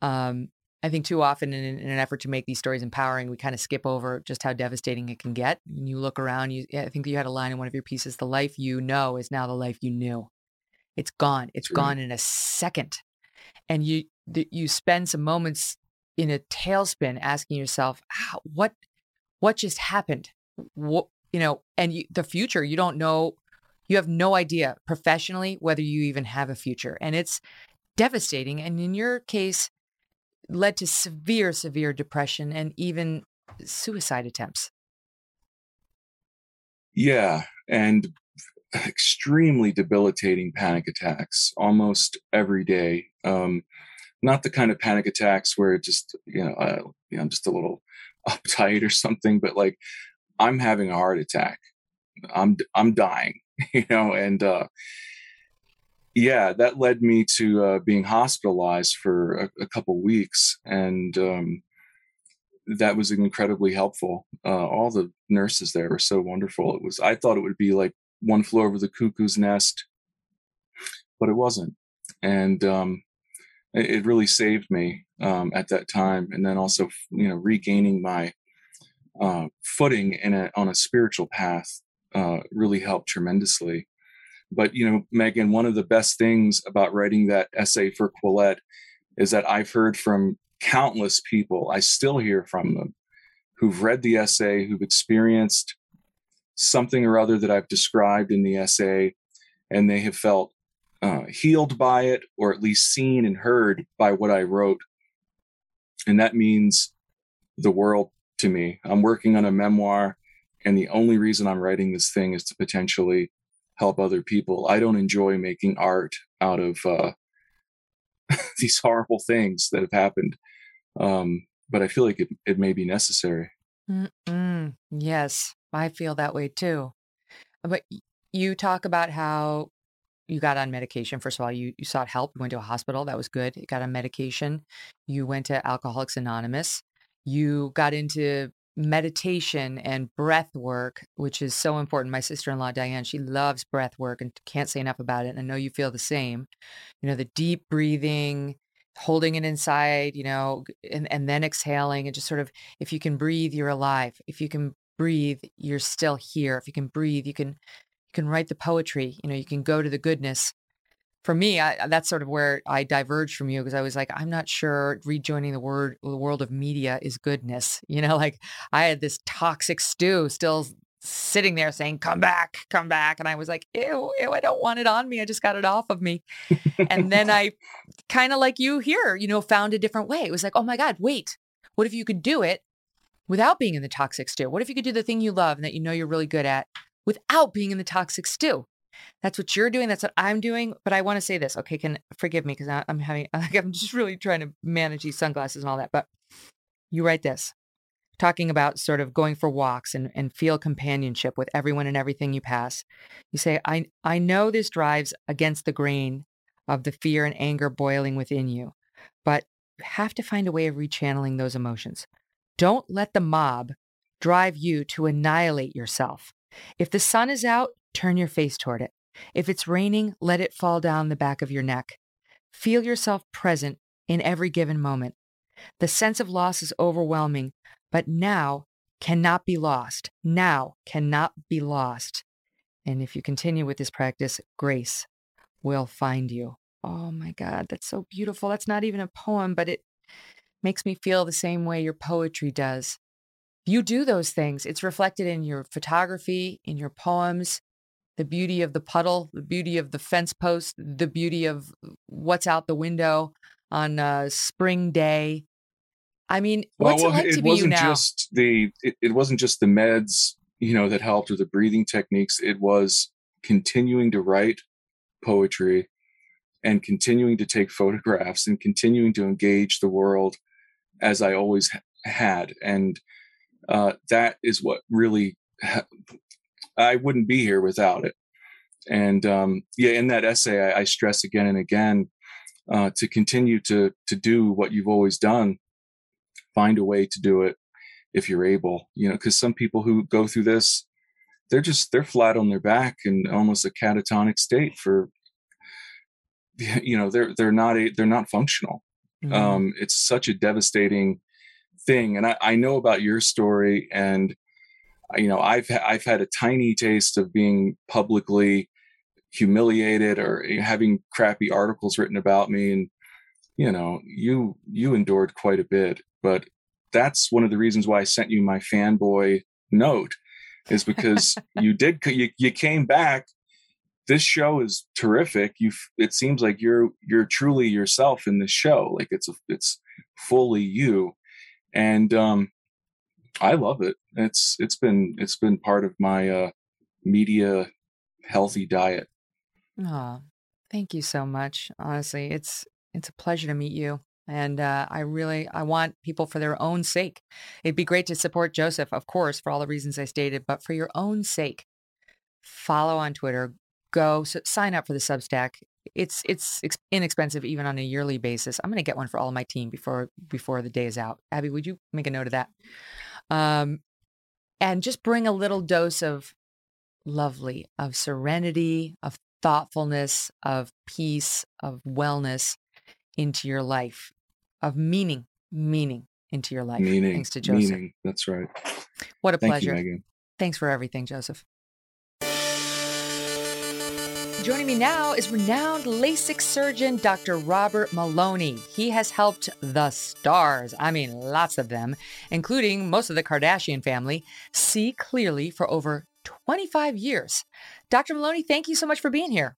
Um, I think too often in, in, an effort to make these stories empowering, we kind of skip over just how devastating it can get. When you look around, you I think you had a line in one of your pieces, the life you know is now the life you knew. It's gone. It's True. gone in a second. And you you spend some moments in a tailspin asking yourself, what what just happened? What you know, and you, the future, you don't know you have no idea professionally whether you even have a future. And it's devastating. And in your case, led to severe, severe depression and even suicide attempts. Yeah. And extremely debilitating panic attacks almost every day. Um, not the kind of panic attacks where it just, you know, uh, you know, I'm just a little uptight or something, but like I'm having a heart attack. I'm, I'm dying, you know, and, uh, yeah, that led me to uh, being hospitalized for a, a couple weeks, and um, that was incredibly helpful. Uh, all the nurses there were so wonderful. It was I thought it would be like one flew over the cuckoo's nest, but it wasn't, and um, it, it, really saved me um, at that time. And then also, you know, regaining my uh, footing in a, on a spiritual path uh, really helped tremendously. But you know, Megyn, one of the best things about writing that essay for Quillette is that I've heard from countless people. I still hear from them who've read the essay, who've experienced something or other that I've described in the essay, and they have felt uh, healed by it, or at least seen and heard by what I wrote. and that means the world to me. I'm working on a memoir, and the only reason I'm writing this thing is to potentially help other people. I don't enjoy making art out of uh, these horrible things that have happened, um, but I feel like it, it may be necessary. Mm-mm. Yes, I feel that way too. But you talk about how you got on medication. First of all, you, you sought help. You went to a hospital. That was good. You got on medication. You went to Alcoholics Anonymous. You got into meditation and breath work, which is so important. My sister in law, Diane, she loves breath work and can't say enough about it. And I know you feel the same. You know, the deep breathing, holding it inside, you know, and, and then exhaling and just sort of, if you can breathe, you're alive. If you can breathe, you're still here. If you can breathe, you can, you can write the poetry, you know, you can go to the goodness for me, I, that's sort of where I diverged from you because I was like, I'm not sure rejoining the word the world of media is goodness. You know, like I had this toxic stew still sitting there saying, "Come back, come back," and I was like, "Ew, ew, I don't want it on me. I just got it off of me." and then I, kind of like you here, you know, found a different way. It was like, "Oh my God, wait! What if you could do it without being in the toxic stew? What if you could do the thing you love and that you know you're really good at without being in the toxic stew?" That's what you're doing. That's what I'm doing. But I want to say this. Okay, can forgive me because I'm having like I'm just really trying to manage these sunglasses and all that. But you write this, talking about sort of going for walks and, and feel companionship with everyone and everything you pass. You say, I I know this drives against the grain of the fear and anger boiling within you, but you have to find a way of rechanneling those emotions. Don't let the mob drive you to annihilate yourself. If the sun is out, turn your face toward it. If it's raining, let it fall down the back of your neck. Feel yourself present in every given moment. The sense of loss is overwhelming, but now cannot be lost. Now cannot be lost. And if you continue with this practice, grace will find you. Oh my God, that's so beautiful. That's not even a poem, but it makes me feel the same way your poetry does. You do those things. It's reflected in your photography, in your poems, the beauty of the puddle, the beauty of the fence post, the beauty of what's out the window on a spring day. I mean, what's well, well, it like to be you now? Just the, it, it wasn't just the meds, you know, that helped or the breathing techniques. It was continuing to write poetry and continuing to take photographs and continuing to engage the world as I always had. And uh, that is what really I wouldn't be here without it. And um, yeah, in that essay, I, I stress again and again uh, to continue to to do what you've always done. Find a way to do it if you're able. You know, because some people who go through this, they're just they're flat on their back in almost a catatonic state for. You know, they're they're not a, they're not functional. Mm-hmm. Um, it's such a devastating thing, and I, I know about your story and you know i've i've had a tiny taste of being publicly humiliated or having crappy articles written about me and you know you you endured quite a bit but that's one of the reasons why i sent you my fanboy note is because you did you, you came back. This show is terrific. You it seems like you're you're truly yourself in this show. Like it's a, it's fully you. And um I love it. It's it's been it's been part of my uh, media healthy diet. Oh, thank you so much. Honestly, it's it's a pleasure to meet you. And uh, I really I want people for their own sake. It'd be great to support Joseph, of course, for all the reasons I stated, but for your own sake, follow on Twitter. Go so sign up for the Substack. It's it's inexpensive even on a yearly basis. I'm going to get one for all of my team before before the day is out. Abby, would you make a note of that? Um, and just bring a little dose of lovely, of serenity, of thoughtfulness, of peace, of wellness into your life, of meaning, meaning into your life. Meaning, thanks to Joseph. Meaning. That's right. What a Thank pleasure. You, Thanks for everything, Joseph. Joining me now is renowned LASIK surgeon Dr. Robert Maloney. He has helped the stars, I mean, lots of them, including most of the Kardashian family, see clearly for over 25 years. Dr. Maloney, thank you so much for being here.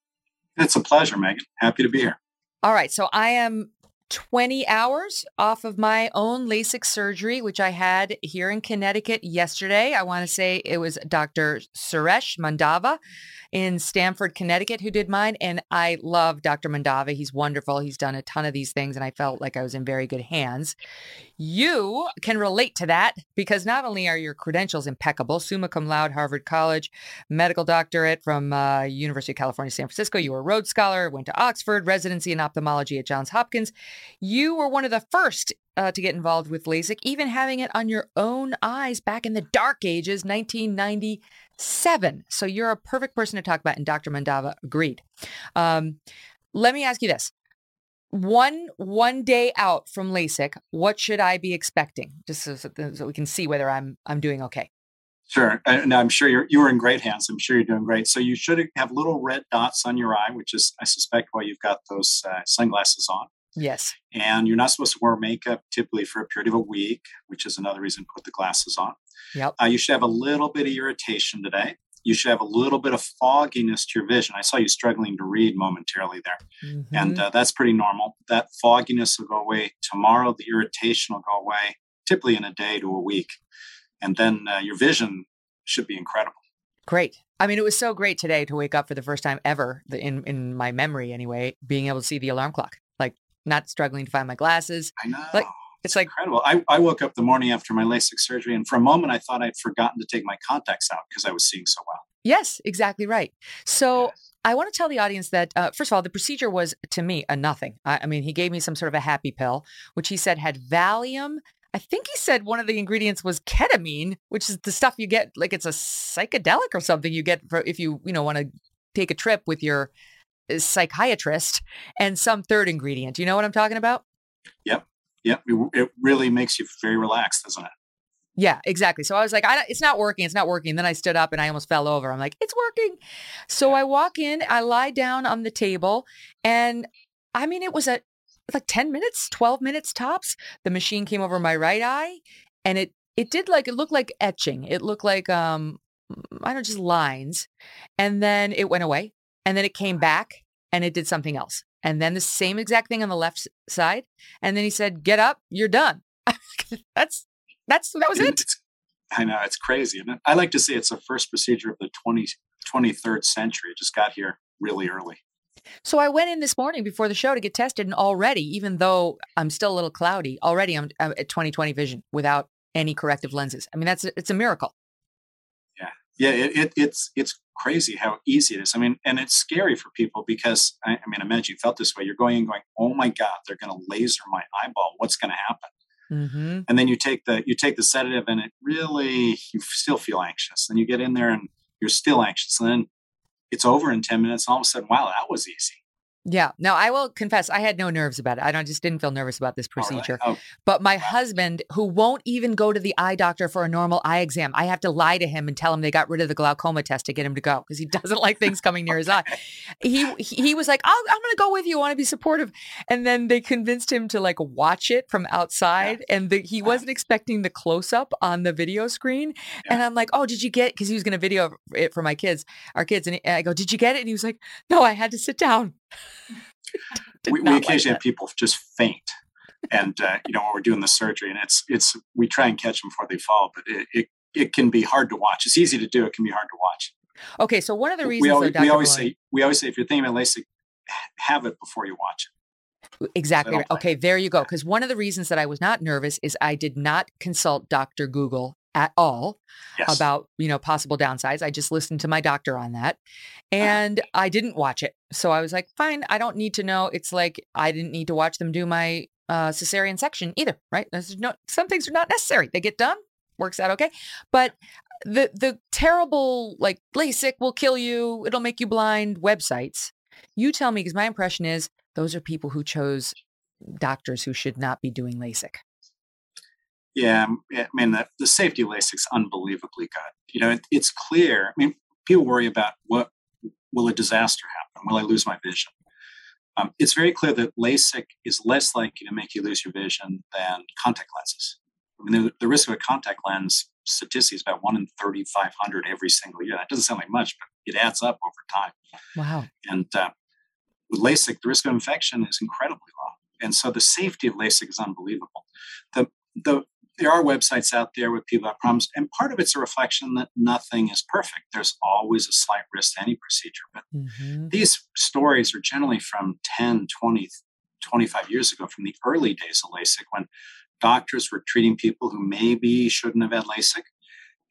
It's a pleasure, Megyn. Happy to be here. All right. So I am 20 hours off of my own LASIK surgery, which I had here in Connecticut yesterday. I want to say it was Dr. Suresh Mandava in Stamford, Connecticut, who did mine. And I love Dr. Mandava. He's wonderful. He's done a ton of these things, and I felt like I was in very good hands. You can relate to that because not only are your credentials impeccable, summa cum laude, Harvard College, medical doctorate from uh, University of California, San Francisco, you were a Rhodes Scholar, went to Oxford, residency in ophthalmology at Johns Hopkins. You were one of the first uh, to get involved with LASIK, even having it on your own eyes back in the dark ages, 1997. So you're a perfect person to talk about, and Dr. Mandava agreed. Um, let me ask you this. One one day out from LASIK, what should I be expecting? Just so, so we can see whether I'm I'm doing okay. Sure, and I'm sure you're you are in great hands. I'm sure you're doing great. So you should have little red dots on your eye, which is I suspect why you've got those uh, sunglasses on. Yes. And you're not supposed to wear makeup typically for a period of a week, which is another reason to put the glasses on. Yep. Uh, you should have a little bit of irritation today. You should have a little bit of fogginess to your vision. I saw you struggling to read momentarily there. Mm-hmm. And uh, that's pretty normal. That fogginess will go away tomorrow. The irritation will go away typically in a day to a week. And then uh, your vision should be incredible. Great. I mean, it was so great today to wake up for the first time ever, in in my memory anyway, being able to see the alarm clock, like not struggling to find my glasses. I know. Like it's like incredible. I, I woke up the morning after my LASIK surgery, and for a moment, I thought I'd forgotten to take my contacts out because I was seeing so well. Yes, exactly right. So I want to tell the audience that, uh, first of all, the procedure was to me a nothing. I, I mean, he gave me some sort of a happy pill, which he said had Valium. I think he said one of the ingredients was ketamine, which is the stuff you get like it's a psychedelic or something you get for if you, you know, want to take a trip with your uh, psychiatrist and some third ingredient. You know what I'm talking about? Yep. Yep. It, it really makes you very relaxed, doesn't it? Yeah, exactly. So I was like, I, it's not working. It's not working. then I stood up and I almost fell over. I'm like, it's working. So I walk in, I lie down on the table, and I mean, it was a like 10 minutes, 12 minutes tops. The machine came over my right eye and it it did like it looked like etching. It looked like um I don't know, just lines. And then it went away. And then it came back and it did something else. And then the same exact thing on the left side. And then he said, "Get up, you're done." that's that's that was it. It's, I know it's crazy. And I like to say it's the first procedure of the 20, 23rd century. It just got here really early. So I went in this morning before the show to get tested, and already, even though I'm still a little cloudy, already I'm, I'm at 20/20 vision without any corrective lenses. I mean, that's it's a miracle. Yeah, yeah, it, it, it's it's crazy how easy it is. I mean, and it's scary for people because I, I mean, imagine you felt this way. You're going and going, oh my god, they're going to laser my eyeball. What's going to happen? Mm-hmm. And then you take the you take the sedative, and it really you still feel anxious. Then you get in there, and you're still anxious. And then it's over in 10 minutes. And all of a sudden, wow, that was easy. Yeah. Now I will confess, I had no nerves about it. I don't, just didn't feel nervous about this procedure. Really? oh. But my husband, who won't even go to the eye doctor for a normal eye exam, I have to lie to him and tell him they got rid of the glaucoma test to get him to go because he doesn't like things coming near his eye. He he was like, i am going to go with you. I want to be supportive. And then they convinced him to like watch it from outside, yeah. and the, he uh-huh. wasn't expecting the close up on the video screen. Yeah. And I'm like, oh, did you get? Because he was going to video it for my kids, our kids, and I go, did you get it? And he was like, no, I had to sit down we, we occasionally like have people just faint. And uh, you know when we're doing the surgery and it's it's we try and catch them before they fall but it, it, it can be hard to watch. It's easy to do it can be hard to watch. Okay so one of the reasons we always, though, we always say we always say if you're thinking about LASIK have it before you watch it. Exactly okay there you go because one of the reasons that I was not nervous is I did not consult Dr. Google at all yes. about you know possible downsides i just listened to my doctor on that and i didn't watch it. So i was like fine i don't need to know. It's like i didn't need to watch them do my uh, cesarean section either right? There's no, some things are not necessary. They get done works out okay but the the terrible like LASIK will kill you it'll make you blind websites you tell me because my impression is those are people who chose doctors who should not be doing LASIK yeah, I mean the, the safety of LASIK's unbelievably good. You know, it, it's clear. I mean, people worry about what will a disaster happen? Will I lose my vision? Um, it's very clear that LASIK is less likely to make you lose your vision than contact lenses. I mean, the, the risk of a contact lens statistic is about one in 3,500 every single year. That doesn't sound like much, but it adds up over time. Wow. And uh, with LASIK, the risk of infection is incredibly low. and so the safety of LASIK is unbelievable. The the there are websites out there with people have problems, and part of it's a reflection that nothing is perfect. There's always a slight risk to any procedure, but Mm-hmm. these stories are generally from 10, 20, 25 years ago, from the early days of LASIK, when doctors were treating people who maybe shouldn't have had LASIK,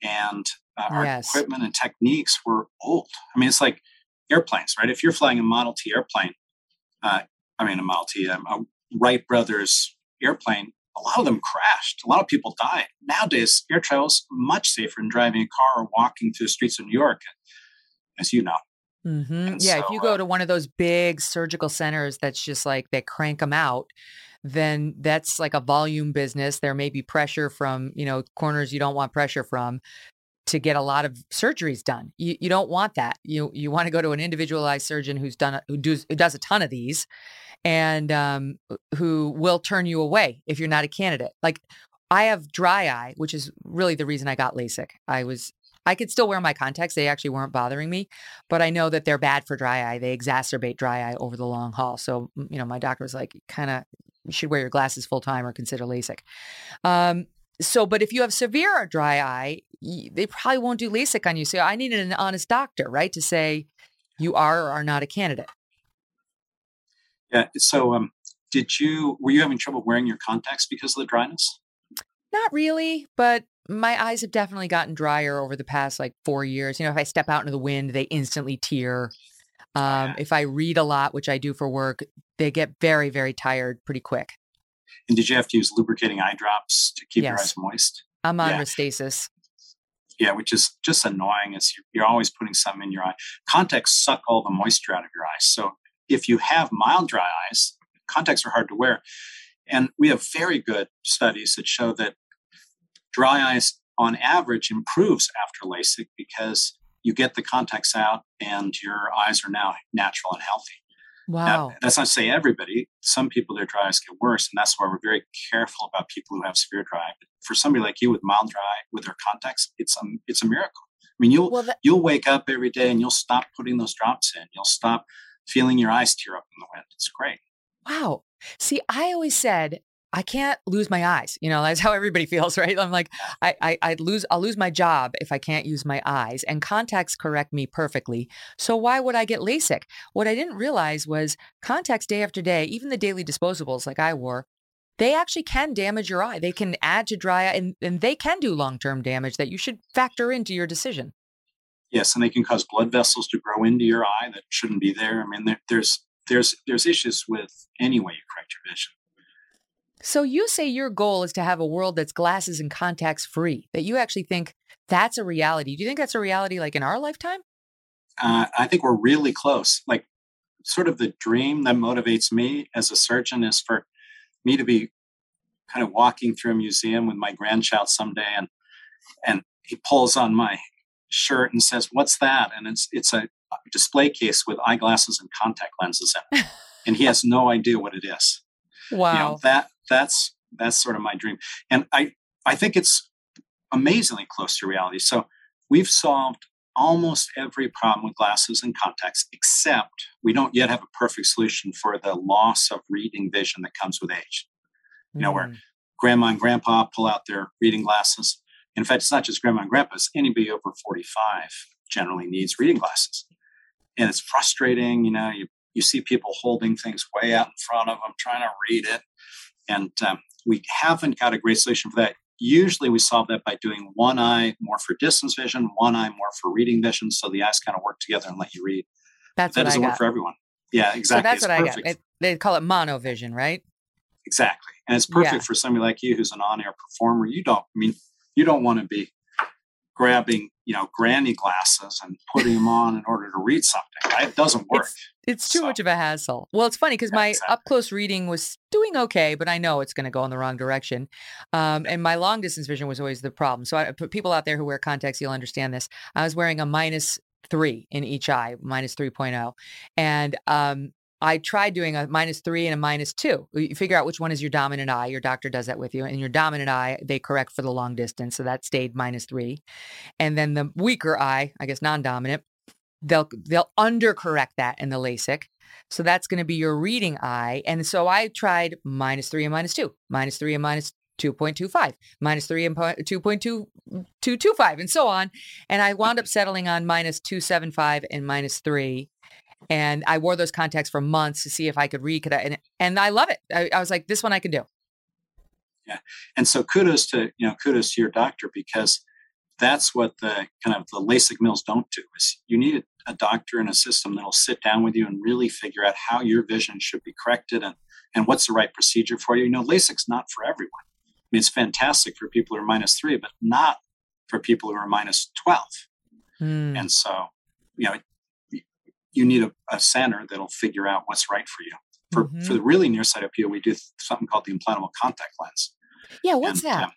and uh, our Yes. equipment and techniques were old. I mean, it's like airplanes, right? If you're flying a Model T airplane, uh, I mean, a Model T, um, a Wright Brothers airplane, a lot of them crashed. A lot of people died. Nowadays, air travel is much safer than driving a car or walking through the streets of New York, as you know. hmm And Yeah, if you go to one of those big surgical centers that's just like they crank them out, then that's like a volume business. There may be pressure from, you know, corners you don't want pressure from to get a lot of surgeries done. You, you don't want that. You you want to go to an individualized surgeon who's done who does who does a ton of these and um, who will turn you away if you're not a candidate. Like I have dry eye, which is really the reason I got LASIK. I was I could still wear my contacts; they actually weren't bothering me, but I know that they're bad for dry eye. They exacerbate dry eye over the long haul. So you know, my doctor was like, kind of, you should wear your glasses full time or consider LASIK. Um, so, but if you have severe dry eye, they probably won't do LASIK on you. So I needed an honest doctor, right, to say you are or are not a candidate. Yeah. So, um, did you were you having trouble wearing your contacts because of the dryness? Not really, but my eyes have definitely gotten drier over the past like four years. You know, if I step out into the wind, they instantly tear. Um, if I read a lot, which I do for work, they get very, very tired pretty quick. And did you have to use lubricating eye drops to keep your eyes moist? I'm on Yeah. Restasis. Yeah, which is just annoying. Is you're, you're always putting something in your eye. Contacts suck all the moisture out of your eyes. So if you have mild dry eyes, contacts are hard to wear. And we have very good studies that show that dry eyes, on average, improves after LASIK because you get the contacts out and your eyes are now natural and healthy. Now, Wow. that's not to say everybody. Some people, their dry eyes get worse, and that's why we're very careful about people who have severe dry eye. But for somebody like you with mild dry eye with their contacts, it's a it's a miracle. I mean, you'll Well, that- you'll wake up every day and you'll stop putting those drops in. You'll stop feeling your eyes tear up in the wind. It's great. Wow. See, I always said I can't lose my eyes. You know, that's how everybody feels, right? I'm like, I, I, I'd lose, I'll lose my job if I can't use my eyes, and contacts correct me perfectly. So why would I get LASIK? What I didn't realize was contacts day after day, even the daily disposables like I wore, they actually can damage your eye. They can add to dry eye, and, and they can do long term damage that you should factor into your decision. Yes, and they can cause blood vessels to grow into your eye that shouldn't be there. I mean, there, there's there's there's issues with any way you correct your vision. So you say your goal is to have a world that's glasses and contacts free, that you actually think that's a reality. Do you think that's a reality like in our lifetime? uh, I think we're really close. Like, sort of the dream that motivates me as a surgeon is for me to be kind of walking through a museum with my grandchild someday, and and he pulls on my shirt and says, "What's that?" And it's it's a display case with eyeglasses and contact lenses in it, and he has no idea what it is. Wow. You know, that that's that's sort of my dream, and I I think it's amazingly close to reality. So we've solved almost every problem with glasses and contacts, except we don't yet have a perfect solution for the loss of reading vision that comes with age. You know, where hmm. grandma and grandpa pull out their reading glasses. In fact, it's not just grandma and grandpa, it's anybody over 45 generally needs reading glasses. And it's frustrating, you know, you, you see people holding things way out in front of them, trying to read it. And um, we haven't got a great solution for that. Usually we solve that by doing one eye more for distance vision, one eye more for reading vision. So the eyes kind of work together and let you read. That's that what doesn't work got. for everyone. Yeah, So exactly. that's It's what I perfect. got. It, they call it monovision, right? Exactly. And it's perfect Yeah. for somebody like you who's an on-air performer. You don't I mean you don't want to be grabbing, you know, granny glasses and putting them on in order to read something. Right? It doesn't work. It's too much of a hassle. Well, it's funny because my up close reading was doing okay, but I know it's going to go in the wrong direction. Um, and my long distance vision was always the problem. So I put people out there who wear contacts, you'll understand this. I was wearing a minus three in each eye, minus 3.0. And um, I tried doing a minus three and a minus two. You figure out which one is your dominant eye. Your doctor does that with you. And your dominant eye, they correct for the long distance. So that stayed minus three. And then the weaker eye, I guess non dominant, they'll they'll undercorrect that in the LASIK. So that's going to be your reading eye. And so I tried minus three and minus two, minus three and minus 2.25, minus three and 2.225, and so on. And I wound up settling on minus 275 and minus three. And I wore those contacts for months to see if I could read. Could I, and, and I love it. I, I was like, this one I can do. Yeah. And so kudos to, you know, kudos to your doctor because that's what the kind of the LASIK mills don't do is you need a doctor and a system that'll sit down with you and really figure out how your vision should be corrected and, and what's the right procedure for you. You know, LASIK's not for everyone. I mean, it's fantastic for people who are minus three, but not for people who are minus 12. Mm. And so, you know, you need a, a, center that'll figure out what's right for you. For, mm-hmm. for the really nearsighted people, we do something called the implantable contact lens. Yeah, what's and, that?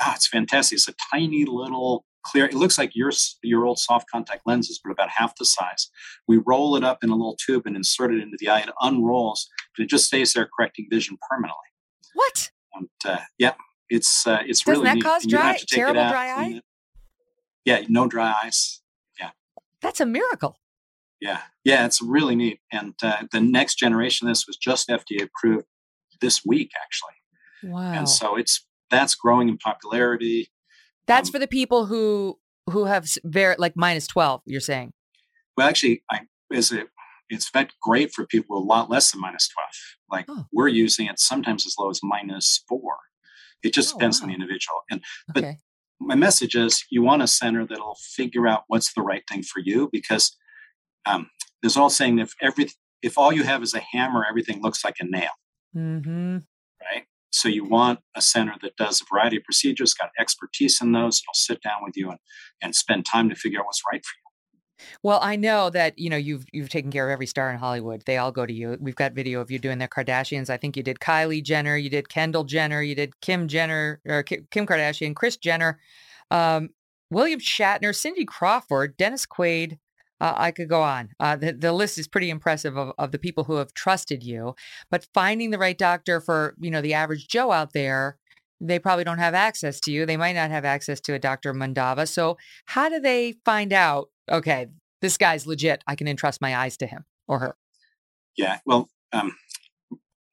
oh, it's fantastic. It's a tiny little clear. It looks like your your old soft contact lenses, but about half the size. We roll it up in a little tube and insert it into the eye. It unrolls, but it just stays there, correcting vision permanently. What? And uh, yeah, it's uh, it's Doesn't really that neat. cause dry, terrible dry eye? Yeah, no dry eyes. Yeah, that's a miracle. Yeah, yeah, it's really neat. And uh, the next generation of this was just FDA approved this week, actually. Wow. And so it's that's growing in popularity. That's um, for the people who who have very like minus twelve. You're saying? Well, actually, I is it it's been great for people a lot less than minus twelve. Like oh. we're using it sometimes as low as minus four. It just oh, depends wow. on the individual. And but okay. my message is you want a center that'll figure out what's the right thing for you because um, there's all saying if every if all you have is a hammer, everything looks like a nail. Mm-hmm. Right. So you want a center that does a variety of procedures, got expertise in those. It'll sit down with you and, and spend time to figure out what's right for you. Well, I know that you know you've you've taken care of every star in Hollywood. They all go to you. We've got video of you doing the Kardashians. I think you did Kylie Jenner, you did Kendall Jenner, you did Kim Jenner or Kim Kardashian, Kris Jenner, um, William Shatner, Cindy Crawford, Dennis Quaid, uh, I could go on. Uh, the, the list is pretty impressive of, of the people who have trusted you. But finding the right doctor for you know the average Joe out there, they probably don't have access to you. They might not have access to a Dr. Mandava. So how do they find out? Okay, this guy's legit. I can entrust my eyes to him or her. Yeah. Well, um,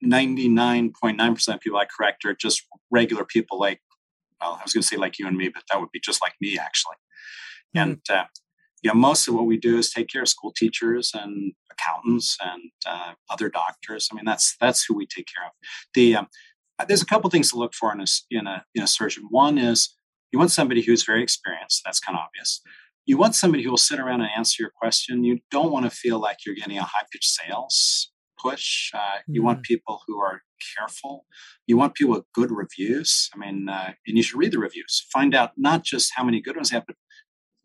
99.9% of people I correct are just regular people like, well, I was going to say like you and me, but that would be just like me, actually. Mm-hmm. And uh, you know, most of what we do is take care of school teachers and accountants and uh, other doctors. I mean, that's that's who we take care of. The um, there's a couple things to look for in a in a in a surgeon. One is you want somebody who's very experienced. That's kind of obvious. You want somebody who will sit around and answer your question. You don't want to feel like you're getting a high pitched sales push. Uh, mm-hmm. You want people who are careful. You want people with good reviews. I mean, uh, and you should read the reviews. Find out not just how many good ones they have, but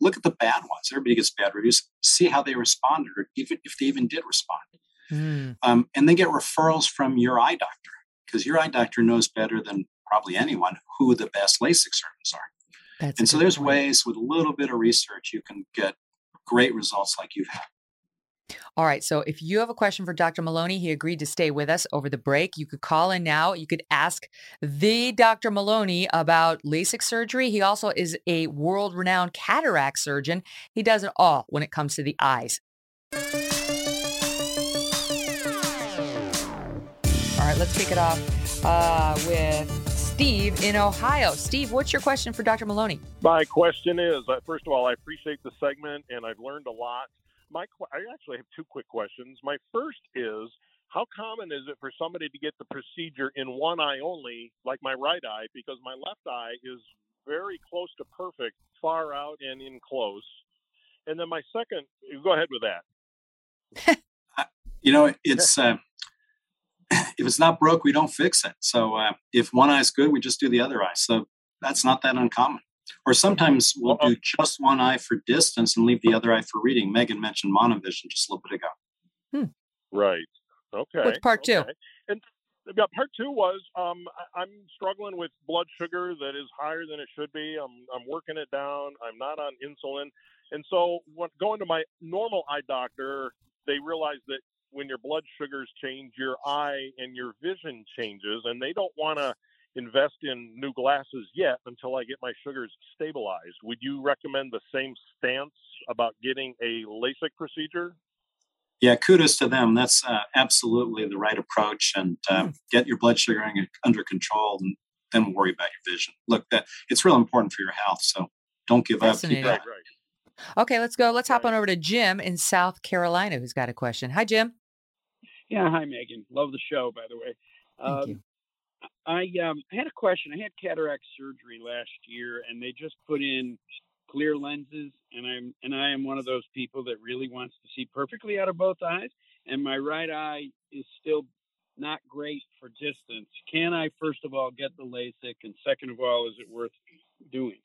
look at the bad ones. Everybody gets bad reviews. See how they responded, or even if they even did respond. Mm. Um, and then get referrals from your eye doctor because your eye doctor knows better than probably anyone who the best LASIK surgeons are. That's and so there's point. ways with a little bit of research you can get great results like you've had. All right. So if you have a question for Dr. Maloney, he agreed to stay with us over the break. You could call in now. You could ask the Dr. Maloney about LASIK surgery. He also is a world renowned cataract surgeon. He does it all when it comes to the eyes. All right. Let's kick it off uh, with Steve in Ohio. Steve, what's your question for Dr. Maloney? My question is uh, first of all, I appreciate the segment and I've learned a lot my I actually have two quick questions. My first is how common is it for somebody to get the procedure in one eye only, like my right eye, because my left eye is very close to perfect, far out and in close. And then my second, go ahead with that. you know, it's uh, if it's not broke, we don't fix it. So uh, if one eye is good, we just do the other eye. So that's not that uncommon. Or sometimes we'll do just one eye for distance and leave the other eye for reading. Megyn mentioned monovision just a little bit ago. Hmm. Right. Okay. What's part two? Okay. And yeah, part two was um, I, I'm struggling with blood sugar that is higher than it should be. I'm I'm working it down. I'm not on insulin, and so when going to my normal eye doctor, they realize that when your blood sugars change, your eye and your vision changes, and they don't want to invest in new glasses yet until I get my sugars stabilized. Would you recommend the same stance about getting a LASIK procedure? Yeah, kudos to them. That's uh, absolutely the right approach. And uh, Hmm. get your blood sugar under control, and then worry about your vision. Look, that it's real important for your health. So don't give up. Keep Fascinating. going. Okay, let's go. Let's hop on over to Jim in South Carolina, who's got a question. Hi, Jim. Yeah, hi Megyn. Love the show, by the way. Thank um, you. I um, had a question. I had cataract surgery last year, and they just put in clear lenses, and I'm and I am one of those people that really wants to see perfectly out of both eyes, and my right eye is still not great for distance. Can I first of all get the LASIK, and second of all, is it worth doing?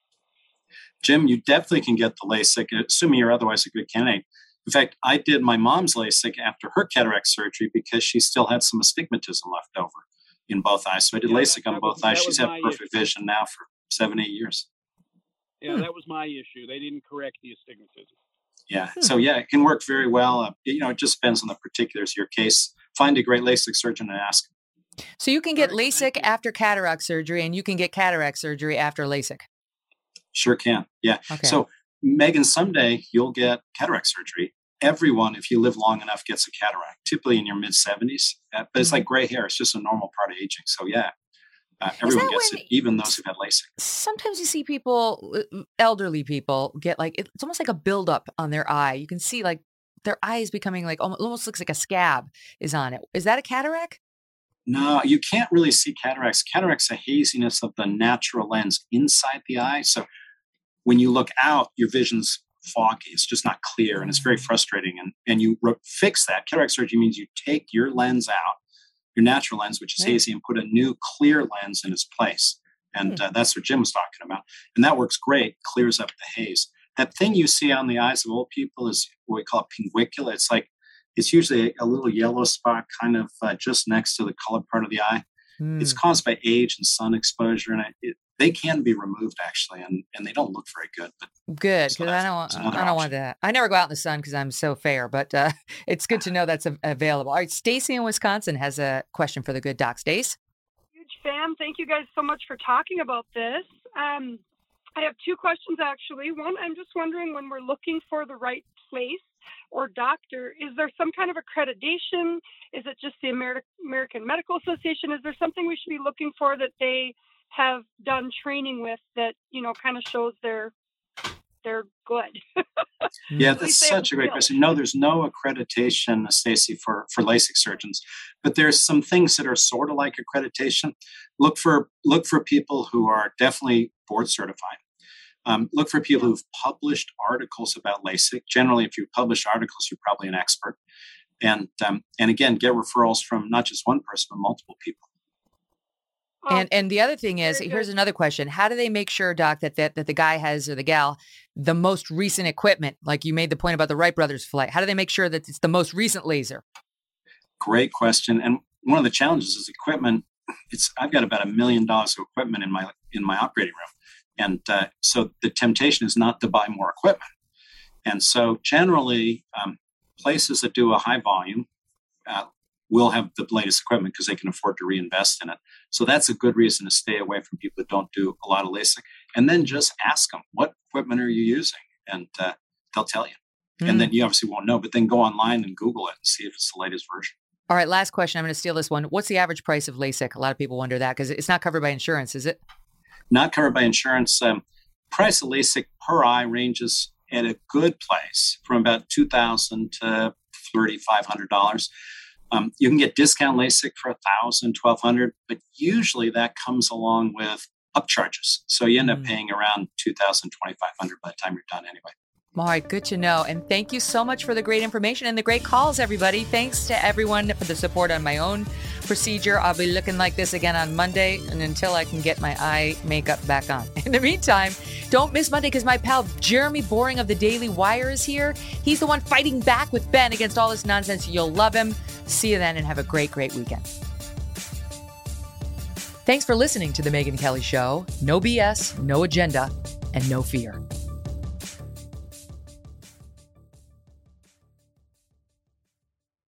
Jim, you definitely can get the LASIK, assuming you're otherwise a good candidate. In fact, I did my mom's LASIK after her cataract surgery because she still had some astigmatism left over in both eyes. So I did Yeah, that- LASIK on that both was- eyes. She's had perfect issue. vision now for seven, eight years. Yeah, that was my issue. They didn't correct the astigmatism. Yeah. Hmm. So yeah, it can work very well. Uh, you know, it just depends on the particulars of your case. Find a great LASIK surgeon and ask. So you can get LASIK after cataract surgery, and you can get cataract surgery after LASIK. Sure can. Yeah. Okay. So Megyn, someday you'll get cataract surgery. Everyone, if you live long enough, gets a cataract. Typically in your mid seventies, uh, but it's Mm-hmm. like gray hair. It's just a normal part of aging. So yeah, uh, everyone gets it, even those who've had LASIK. Sometimes you see people, elderly people, get like it's almost like a buildup on their eye. You can see like their eye is becoming like almost, almost looks like a scab is on it. Is that a cataract? No, you can't really see cataracts. Cataracts a haziness of the natural lens inside the eye. So when you look out, your vision's foggy. It's just not clear, and it's very frustrating. And and you re- fix that. Cataract surgery means you take your lens out, your natural lens, which is Yeah. hazy, and put a new clear lens in its place. And uh, that's what Jim was talking about. And that works great. Clears up the haze. That thing you see on the eyes of old people is what we call a pinguecula. It's like it's usually a little yellow spot, kind of uh, just next to the colored part of the eye. It's Hmm. caused by age and sun exposure, and it, it, they can be removed actually, and, and they don't look very good. But Good, So because I don't, want, I don't want that. I never go out in the sun because I'm so fair, but uh, it's good to know that's available. All right, Stacy in Wisconsin has a question for the good doc. Stace, huge fan. Thank you guys so much for talking about this. Um, I have two questions actually. One, I'm just wondering when we're looking for the right place or doctor, is there some kind of accreditation? Is it just the Ameri- American Medical Association? Is there something we should be looking for that they have done training with that you know kind of shows they're they're good? yeah, that's least they have such a great question. No, there's no accreditation, Stacy, for for LASIK surgeons, but there's some things that are sort of like accreditation. Look for look for people who are definitely board certified. Um, look for people who've published articles about LASIK. Generally, if you publish articles, you're probably an expert. And um, and again, get referrals from not just one person, but multiple people. And and the other thing is, here's another question: How do they make sure, doc, that that that the guy has or the gal the most recent equipment? Like you made the point about the Wright brothers flight. How do they make sure that it's the most recent laser? Great question. And one of the challenges is equipment. It's I've got about a million dollars of equipment in my in my operating room, and uh, so the temptation is not to buy more equipment. And so generally, um, places that do a high volume uh, will have the latest equipment because they can afford to reinvest in it. So that's a good reason to stay away from people that don't do a lot of LASIK. And then just ask them, what equipment are you using? And uh, they'll tell you. And then you obviously won't know, but then go online and Google it and see if it's the latest version. All right, last question. I'm going to steal this one. What's the average price of LASIK? A lot of people wonder that because it's not covered by insurance, is it? not covered by insurance. Um, price of LASIK per eye ranges at a good place from about two thousand to thirty five hundred dollars. Um, you can get discount LASIK for a thousand, twelve hundred, but usually that comes along with upcharges. So you end up paying around two thousand, twenty five hundred by the time you're done anyway. All right, good to know. And thank you so much for the great information and the great calls, everybody. Thanks to everyone for the support on my own procedure. I'll be looking like this again on Monday and until I can get my eye makeup back on. In the meantime, don't miss Monday because my pal Jeremy Boring of the Daily Wire is here. He's the one fighting back with Ben against all this nonsense. You'll love him. See you then and have a great, great weekend. Thanks for listening to The Megyn Kelly Show. No BS, no agenda, and no fear.